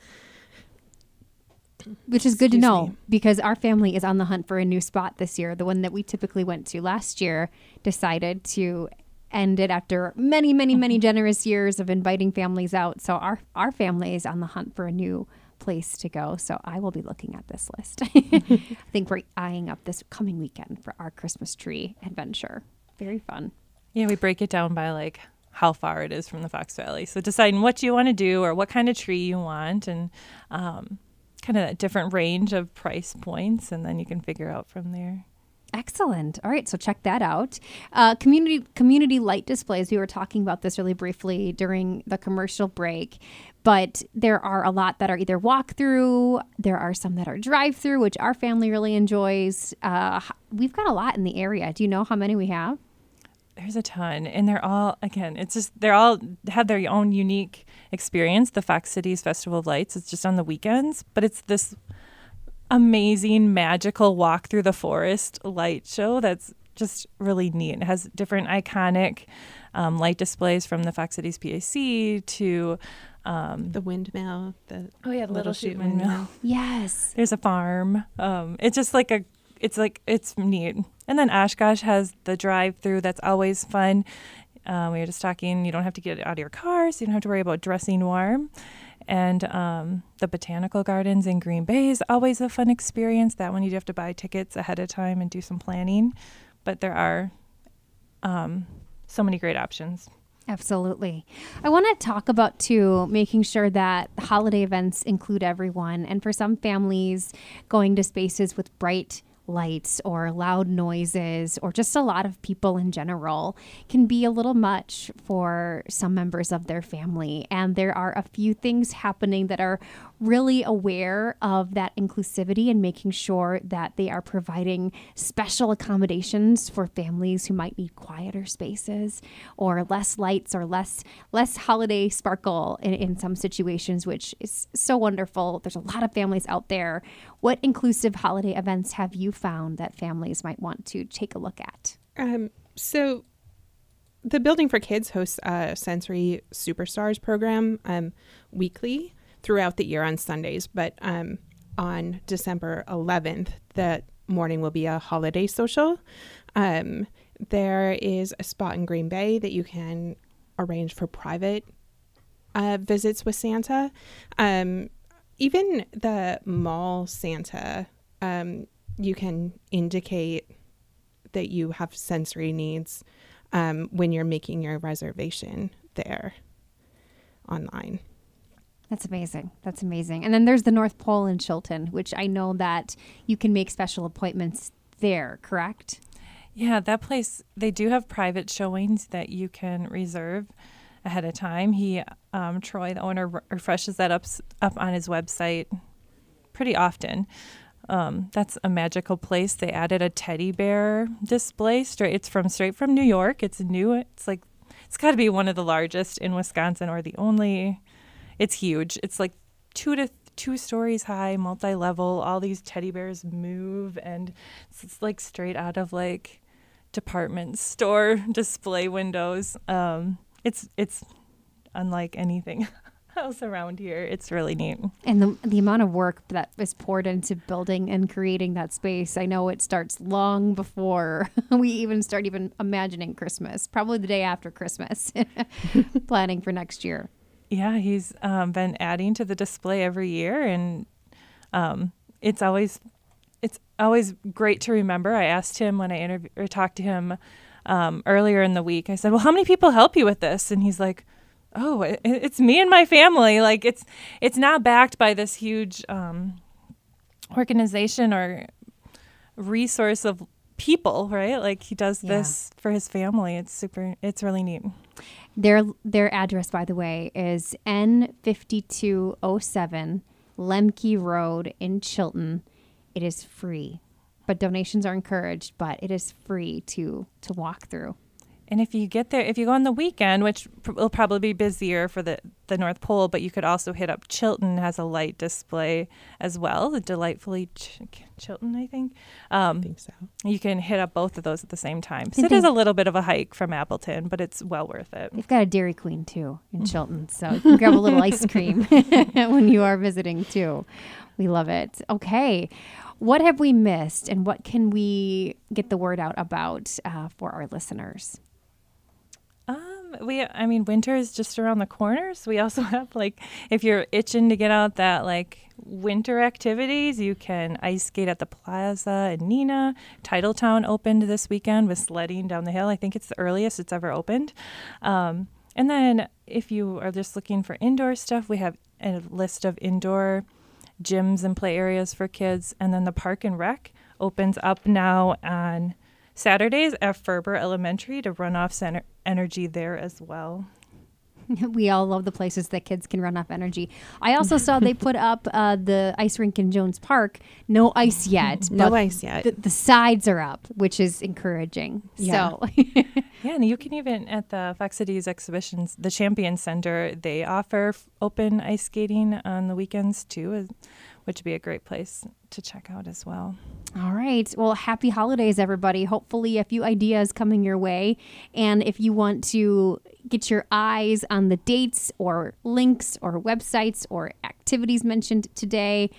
which is good to know me. because our family is on the hunt for a new spot this year. The one that we typically went to last year decided to end it after many, many, many generous years of inviting families out. So our our family is on the hunt for a new place to go. So I will be looking at this list. (laughs) I think we're eyeing up this coming weekend for our Christmas tree adventure. Very fun. Yeah, we break it down by like how far it is from the Fox Valley. So deciding what you want to do or what kind of tree you want and um, kind of a different range of price points, and then you can figure out from there. Excellent. All right, so check that out. Uh, community community light displays. We were talking about this really briefly during the commercial break, but there are a lot that are either walk through. There are some that are drive through, which our family really enjoys. Uh, we've got a lot in the area. Do you know how many we have? There's a ton, and they're all again. It's just they're all have their own unique experience. The Fox Cities Festival of Lights. It's just on the weekends, but it's this amazing, magical walk through the forest light show that's just really neat. It has different iconic um, light displays from the Fox Cities PAC to um, The windmill, the oh yeah, the Little Chute windmill. Yes. there's a farm. Um, it's just like a, it's like it's neat. And then Oshkosh has the drive-through that's always fun. Um, we were just talking. You don't have to get out of your car, so you don't have to worry about dressing warm. And um, the botanical gardens in Green Bay is always a fun experience. That one you do have to buy tickets ahead of time and do some planning, but there are um, so many great options. Absolutely. I want to talk about too making sure that holiday events include everyone. And for some families, going to spaces with bright lights or loud noises or just a lot of people in general can be a little much for some members of their family. And there are a few things happening that are really aware of that inclusivity and making sure that they are providing special accommodations for families who might need quieter spaces or less lights or less less holiday sparkle in, in some situations which is so wonderful. There's a lot of families out there. What inclusive holiday events have you found that families might want to take a look at? Um, so the Building for Kids hosts a Sensory Superstars program um, weekly throughout the year on Sundays, but um, on December 11th, that morning will be a holiday social. Um, there is a spot in Green Bay that you can arrange for private uh, visits with Santa. Um, even the mall Santa, um, you can indicate that you have sensory needs um, when you're making your reservation there online. That's amazing. That's amazing. And then there's the North Pole in Chilton, which I know that you can make special appointments there, correct? Yeah, that place, they do have private showings that you can reserve ahead of time. He, um, Troy, the owner, re- refreshes that up, up on his website pretty often. Um, that's a magical place. They added a teddy bear display straight. It's from straight from New York. It's new. It's like it's got to be one of the largest in Wisconsin or the only. It's huge. It's like two to two stories high, multi-level. All these teddy bears move, and it's, it's like straight out of like department store (laughs) display windows. Um, it's it's unlike anything (laughs) else around here. It's really neat. And the, the amount of work that is poured into building and creating that space, I know it starts long before (laughs) we even start even imagining Christmas, probably the day after Christmas, planning for next year. Yeah, he's um, been adding to the display every year, and um, it's always it's always great to remember. I asked him when I interview or talked to him um, earlier in the week. I said, "Well, how many people help you with this?" And he's like, "Oh, it, it's me and my family. Like it's it's not backed by this huge um, organization or resource of people, right? Like he does Yeah. this for his family. It's super. It's really neat." Their their address, by the way, is N fifty two oh seven Lemke Road in Chilton. It is free, but donations are encouraged. But it is free to to walk through. And if you get there, if you go on the weekend, which pr- will probably be busier for the, the North Pole, but you could also hit up Chilton has a light display as well, the delightfully Ch- Chilton, I think. Um, I think so. You can hit up both of those at the same time. So it is a little bit of a hike from Appleton, but it's well worth it. They've got a Dairy Queen too in Chilton, so you can grab a little ice cream (laughs) when you are visiting too. We love it. Okay. What have we missed and what can we get the word out about uh, for our listeners? We, I mean, winter is just around the corner. So we also (laughs) have like, if you're itching to get out that like winter activities, you can ice skate at the plaza in Neenah. Titletown opened this weekend with sledding down the hill. I think it's the earliest it's ever opened. Um, and then if you are just looking for indoor stuff, we have a list of indoor gyms and play areas for kids. And then the park and rec opens up now on Saturdays at Ferber Elementary to run off center energy there as well. (laughs) we all love the places that kids can run off energy. I also saw they put (laughs) up uh, the ice rink in Jones Park. No ice (laughs) yet. No ice yet. The, the sides are up, which is encouraging. Yeah. So, Yeah, and you can even at the Fox Cities exhibitions, the Champion Center, they offer f- open ice skating on the weekends too, which would be a great place to check out as well. all right. Well, happy holidays, everybody. Hopefully, a few ideas coming your way. And if you want to get your eyes on the dates or links or websites or activities mentioned today,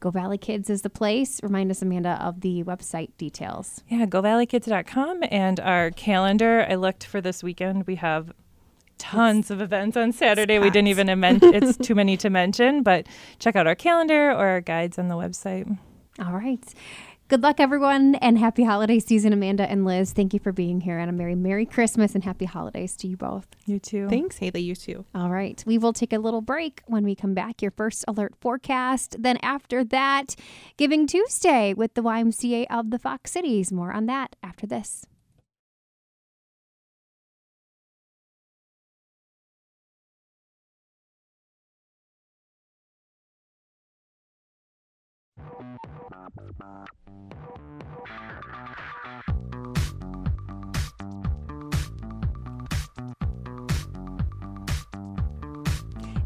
Go Valley Kids is the place. Remind us, Amanda, of the website details. Yeah, govalleykids.com and our calendar. I looked for this weekend. We have tons of events on Saturday. We didn't even mention it's (laughs) too many to mention, but check out our calendar or our guides on the website. All right. Good luck, everyone, and happy holiday season, Amanda and Liz. Thank you for being here, and a Merry, Merry Christmas and happy holidays to you both. You too. Thanks, Haley. You too. All right. We will take a little break when we come back. Your first alert forecast. Then, after that, Giving Tuesday with the YMCA of the Fox Cities. More on that after this.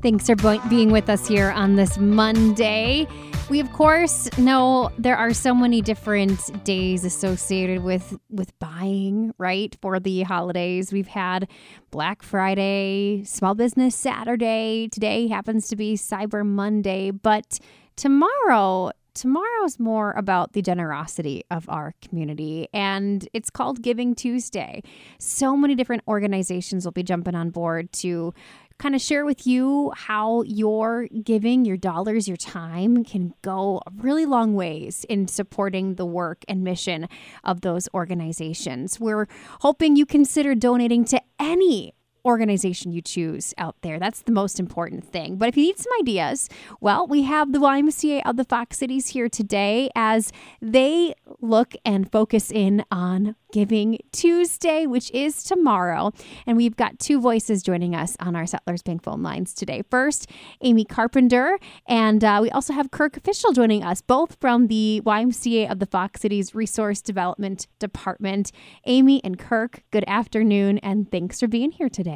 Thanks for being with us here on this Monday. We of course know there are so many different days associated with with buying, right? For the holidays. We've had Black Friday, Small Business Saturday, today happens to be Cyber Monday, but tomorrow Tomorrow's more about the generosity of our community, and it's called Giving Tuesday. So many different organizations will be jumping on board to kind of share with you how your giving, your dollars, your time can go really long ways in supporting the work and mission of those organizations. We're hoping you consider donating to any organization you choose out there. That's the most important thing. But if you need some ideas, well, we have the YMCA of the Fox Cities here today as they look and focus in on Giving Tuesday, which is tomorrow. And we've got two voices joining us on our Settlers Bank phone lines today. First, Amy Carpenter, and uh, we also have Kirk Fischel joining us, both from the YMCA of the Fox Cities Resource Development Department. Amy and Kirk, good afternoon, and thanks for being here today.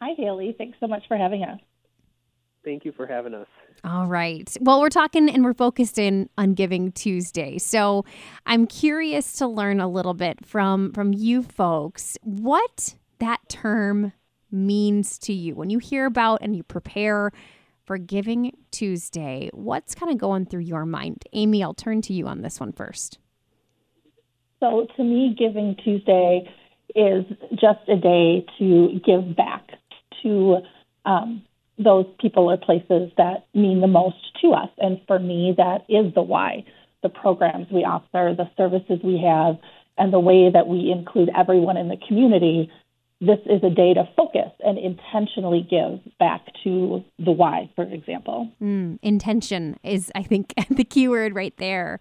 Hi, Haley. Thanks so much for having us. Thank you for having us. All right. Well, we're talking and we're focused in on Giving Tuesday. So, I'm curious to learn a little bit from from you folks what that term means to you when you hear about and you prepare for Giving Tuesday. What's kind of going through your mind? Amy, I'll turn to you on this one first. So, to me, Giving Tuesday is just a day to give back to um, those people or places that mean the most to us. And for me, that is the why the programs we offer, the services we have, and the way that we include everyone in the community this is a day to focus and intentionally give back to the why, for example. Mm, intention is, I think, (laughs) the key word right there.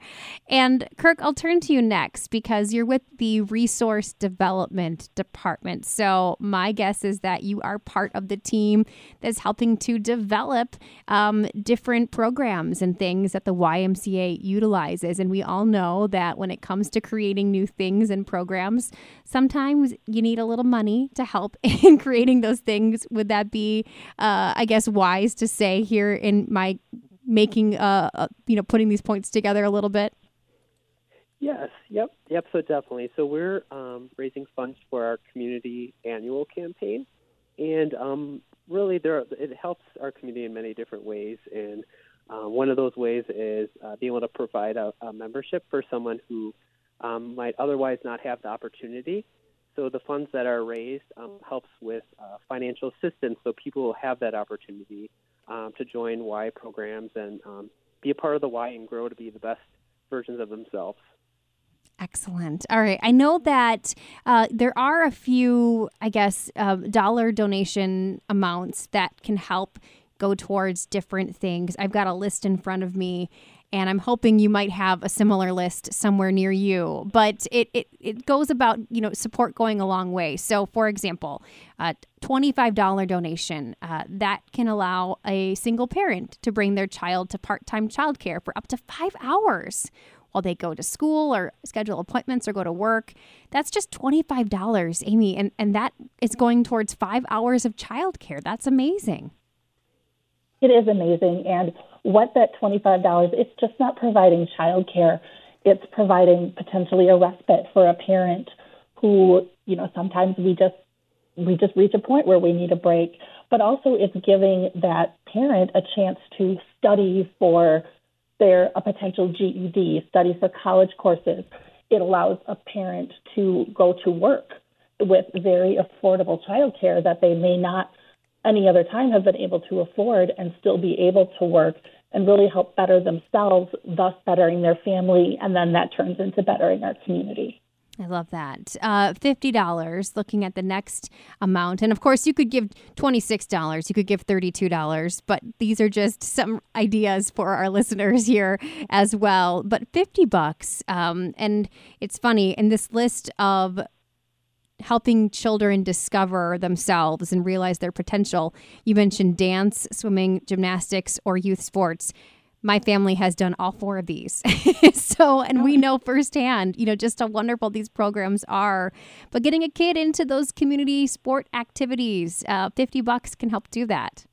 And Kirk, I'll turn to you next because you're with the Resource Development Department. So my guess is that you are part of the team that's helping to develop um, different programs and things that the YMCA utilizes. And we all know that when it comes to creating new things and programs, sometimes you need a little money to help (laughs) in creating those things. Would that be, uh, I guess, wise to say here in my making, uh, uh, you know, putting these points together a little bit? Yes, yep, yep. So definitely. So we're um, raising funds for our community annual campaign, and um, really, there it helps our community in many different ways. And uh, one of those ways is uh, being able to provide a, a membership for someone who um, might otherwise not have the opportunity so the funds that are raised um, helps with uh, financial assistance, so people will have that opportunity um, to join Y programs and um, be a part of the Y and grow to be the best versions of themselves. Excellent. All right. I know that uh, there are a few, I guess, uh, dollar donation amounts that can help go towards different things. I've got a list in front of me and I'm hoping you might have a similar list somewhere near you. But it, it, it goes about, you know, support going a long way. So, for example, a $25 donation uh, that can allow a single parent to bring their child to part time childcare for up to five hours while they go to school or schedule appointments or go to work. That's just $25, Amy. And, and that is going towards five hours of childcare. That's amazing. It is amazing. And what that $25, it's just not providing childcare. It's providing potentially a respite for a parent who, you know, sometimes we just we just reach a point where we need a break. But also it's giving that parent a chance to study for their a potential GED, study for college courses. It allows a parent to go to work with very affordable childcare that they may not any other time have been able to afford and still be able to work and really help better themselves, thus bettering their family, and then that turns into bettering our community. I love that. Uh, $50, looking at the next amount. And of course, you could give $26, you could give $32, but these are just some ideas for our (laughs) listeners here as well. But 50 bucks. Um, and it's funny, in this list of helping children discover themselves and realize their potential. You mentioned dance, swimming, gymnastics, or youth sports. My family has done all four of these. (laughs) so, and we know firsthand, you know, just how wonderful these programs are. But getting a kid into those community sport activities, uh, 50 bucks can help do that.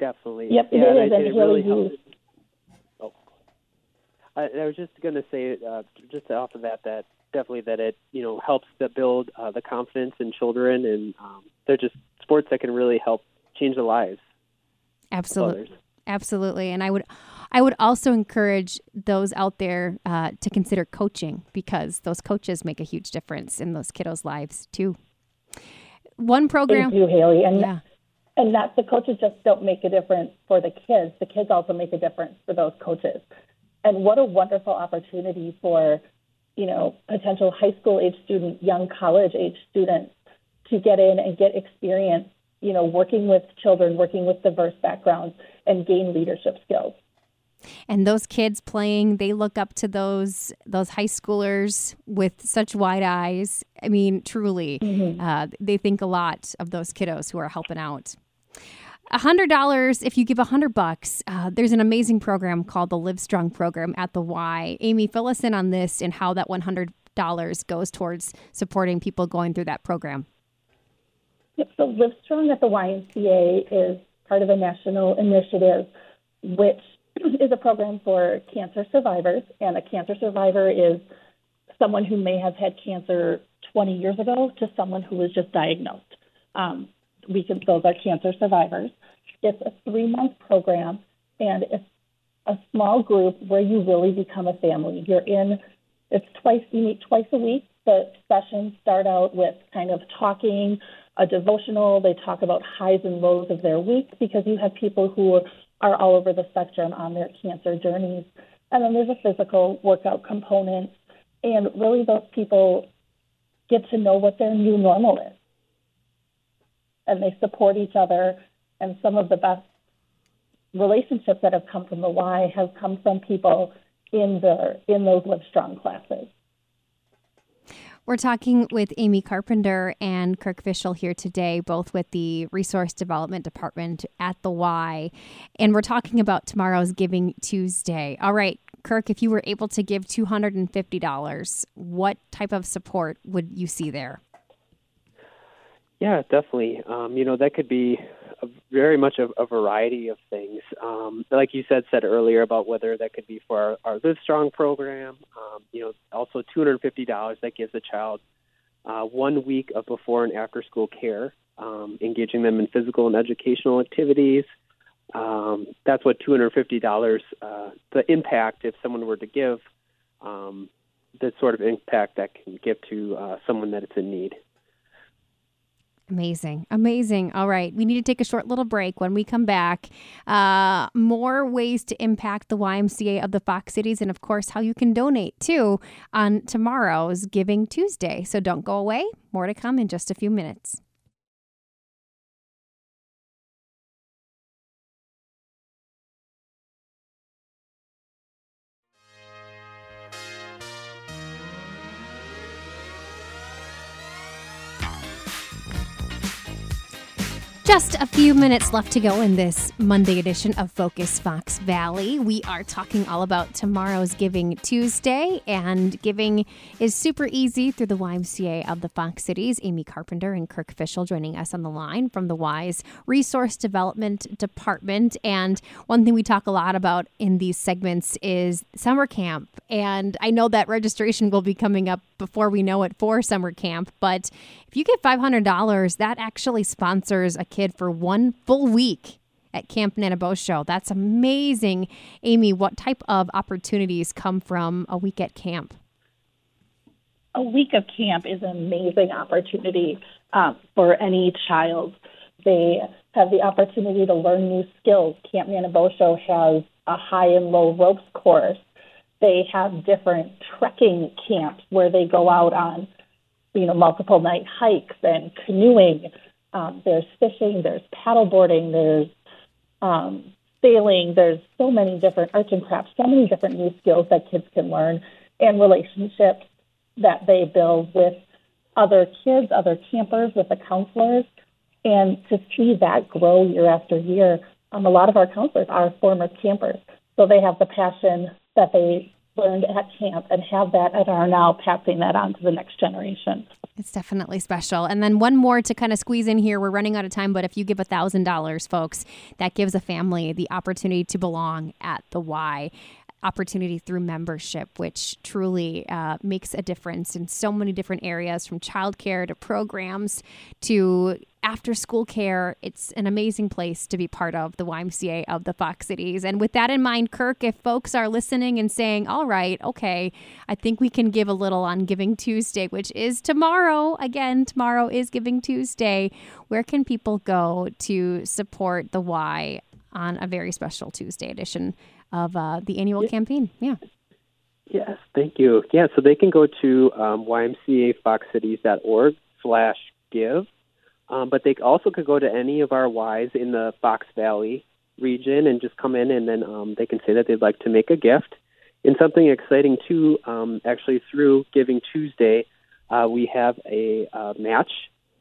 Definitely. Yep, yeah, it is. And it really helps. Oh. I, I was just going to say, uh, just off of that, that definitely that it you know helps to build uh, the confidence in children, and um, they're just sports that can really help change the lives. Absolutely, absolutely, and I would. I would also encourage those out there uh, to consider coaching because those coaches make a huge difference in those kiddos' lives too. One program. Thank you, Haley. And yeah. and that the coaches just don't make a difference for the kids. The kids also make a difference for those coaches. And what a wonderful opportunity for you know, potential high school age student, young college age student to get in and get experience, you know, working with children, working with diverse backgrounds, and gain leadership skills. And those kids playing, they look up to those those high schoolers with such wide eyes. I mean, truly, mm-hmm. uh, they think a lot of those kiddos who are helping out $100 if you give 100 bucks. Uh, there's an amazing program called the Live Strong program at the Y. Amy, fill us in on this and how that $100 goes towards supporting people going through that program. Yep, so Live Strong at the YMCA is part of a national initiative which (clears throat) is a program for cancer survivors. And a cancer survivor is someone who may have had cancer 20 years ago to someone who was just diagnosed. Um, we can, those are cancer survivors. It's a three month program, and it's a small group where you really become a family. You're in, it's twice, you meet twice a week. The sessions start out with kind of talking, a devotional. They talk about highs and lows of their week because you have people who are all over the spectrum on their cancer journeys. And then there's a physical workout component. And really, those people get to know what their new normal is. And they support each other. And some of the best relationships that have come from the Y have come from people in the in those Live Strong classes. We're talking with Amy Carpenter and Kirk Fischel here today, both with the Resource Development Department at the Y. And we're talking about tomorrow's Giving Tuesday. All right, Kirk, if you were able to give $250, what type of support would you see there? Yeah, definitely. Um, you know, that could be a, very much a, a variety of things. Um, like you said, said earlier about whether that could be for our, our Live Strong program. Um, you know, also two hundred fifty dollars that gives a child uh, one week of before and after school care, um, engaging them in physical and educational activities. Um, that's what two hundred fifty dollars. Uh, the impact if someone were to give. Um, the sort of impact that can give to uh, someone that is in need. Amazing. Amazing. All right. We need to take a short little break. When we come back, uh, more ways to impact the YMCA of the Fox Cities, and of course, how you can donate too on tomorrow's Giving Tuesday. So don't go away. More to come in just a few minutes. Just a few minutes left to go in this Monday edition of Focus Fox Valley. We are talking all about tomorrow's Giving Tuesday, and giving is super easy through the YMCA of the Fox Cities. Amy Carpenter and Kirk Fischel joining us on the line from the Y's Resource Development Department. And one thing we talk a lot about in these segments is summer camp. And I know that registration will be coming up before we know it for summer camp, but if you get $500, that actually sponsors a kid for one full week at Camp Nanabosho. That's amazing. Amy, what type of opportunities come from a week at camp? A week of camp is an amazing opportunity um, for any child. They have the opportunity to learn new skills. Camp Nanabosho has a high and low ropes course. They have different trekking camps where they go out on you know, multiple night hikes and canoeing. Um, there's fishing, there's paddleboarding, there's um, sailing. There's so many different arts and crafts, so many different new skills that kids can learn, and relationships that they build with other kids, other campers, with the counselors, and to see that grow year after year. Um, a lot of our counselors are former campers, so they have the passion that they learned at camp and have that and are now passing that on to the next generation. It's definitely special. And then one more to kind of squeeze in here. We're running out of time, but if you give $1,000, folks, that gives a family the opportunity to belong at the Y opportunity through membership, which truly uh, makes a difference in so many different areas from childcare to programs to after school care. It's an amazing place to be part of the YMCA of the Fox Cities. And with that in mind, Kirk, if folks are listening and saying, all right, okay, I think we can give a little on Giving Tuesday, which is tomorrow. Again, tomorrow is Giving Tuesday. Where can people go to support the Y on a very special Tuesday edition of uh, the annual yeah. campaign? Yeah. Yes, thank you. Yeah, so they can go to um, ymcafoxcities.org slash give um, but they also could go to any of our Ys in the Fox Valley region and just come in and then um, they can say that they'd like to make a gift. And something exciting too, um, actually through Giving Tuesday, uh, we have a uh, match,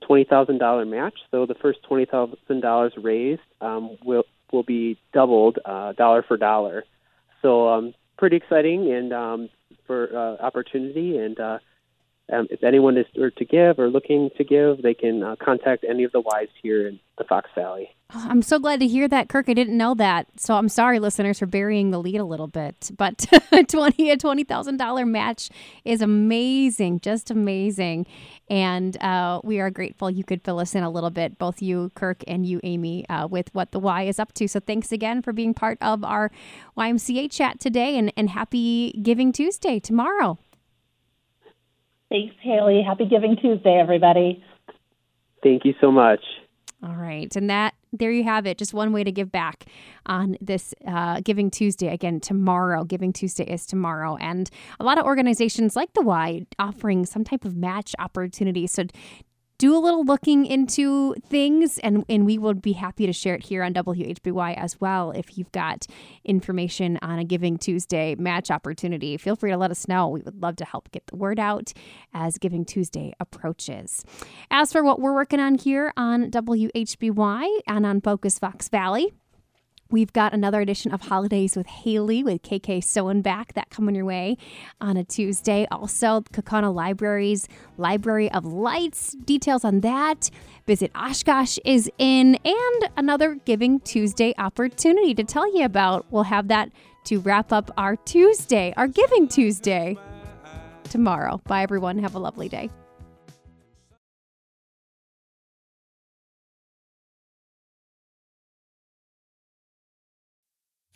twenty thousand dollar match. So the first twenty thousand dollars raised um, will will be doubled uh, dollar for dollar. So um, pretty exciting and um, for uh, opportunity and uh, um, if anyone is to give or looking to give, they can uh, contact any of the Ys here in the Fox Valley. Oh, I'm so glad to hear that, Kirk. I didn't know that, so I'm sorry, listeners, for burying the lead a little bit. But (laughs) twenty a twenty thousand dollar match is amazing, just amazing, and uh, we are grateful you could fill us in a little bit, both you, Kirk, and you, Amy, uh, with what the Y is up to. So thanks again for being part of our YMCA chat today, and, and happy Giving Tuesday tomorrow. Thanks, Haley. Happy Giving Tuesday, everybody. Thank you so much. All right. And that there you have it. Just one way to give back on this uh, Giving Tuesday. Again, tomorrow. Giving Tuesday is tomorrow. And a lot of organizations like the Y offering some type of match opportunity. So do a little looking into things and, and we would be happy to share it here on WHBY as well. If you've got information on a Giving Tuesday match opportunity, feel free to let us know. We would love to help get the word out as Giving Tuesday approaches. As for what we're working on here on WHBY and on Focus Fox Valley, We've got another edition of Holidays with Haley with KK Sowenbach that coming your way on a Tuesday. Also, Kaukauna Library's Library of Lights. Details on that. Visit Oshkosh is in, and another Giving Tuesday opportunity to tell you about. We'll have that to wrap up our Tuesday, our Giving Tuesday tomorrow. Bye, everyone. Have a lovely day.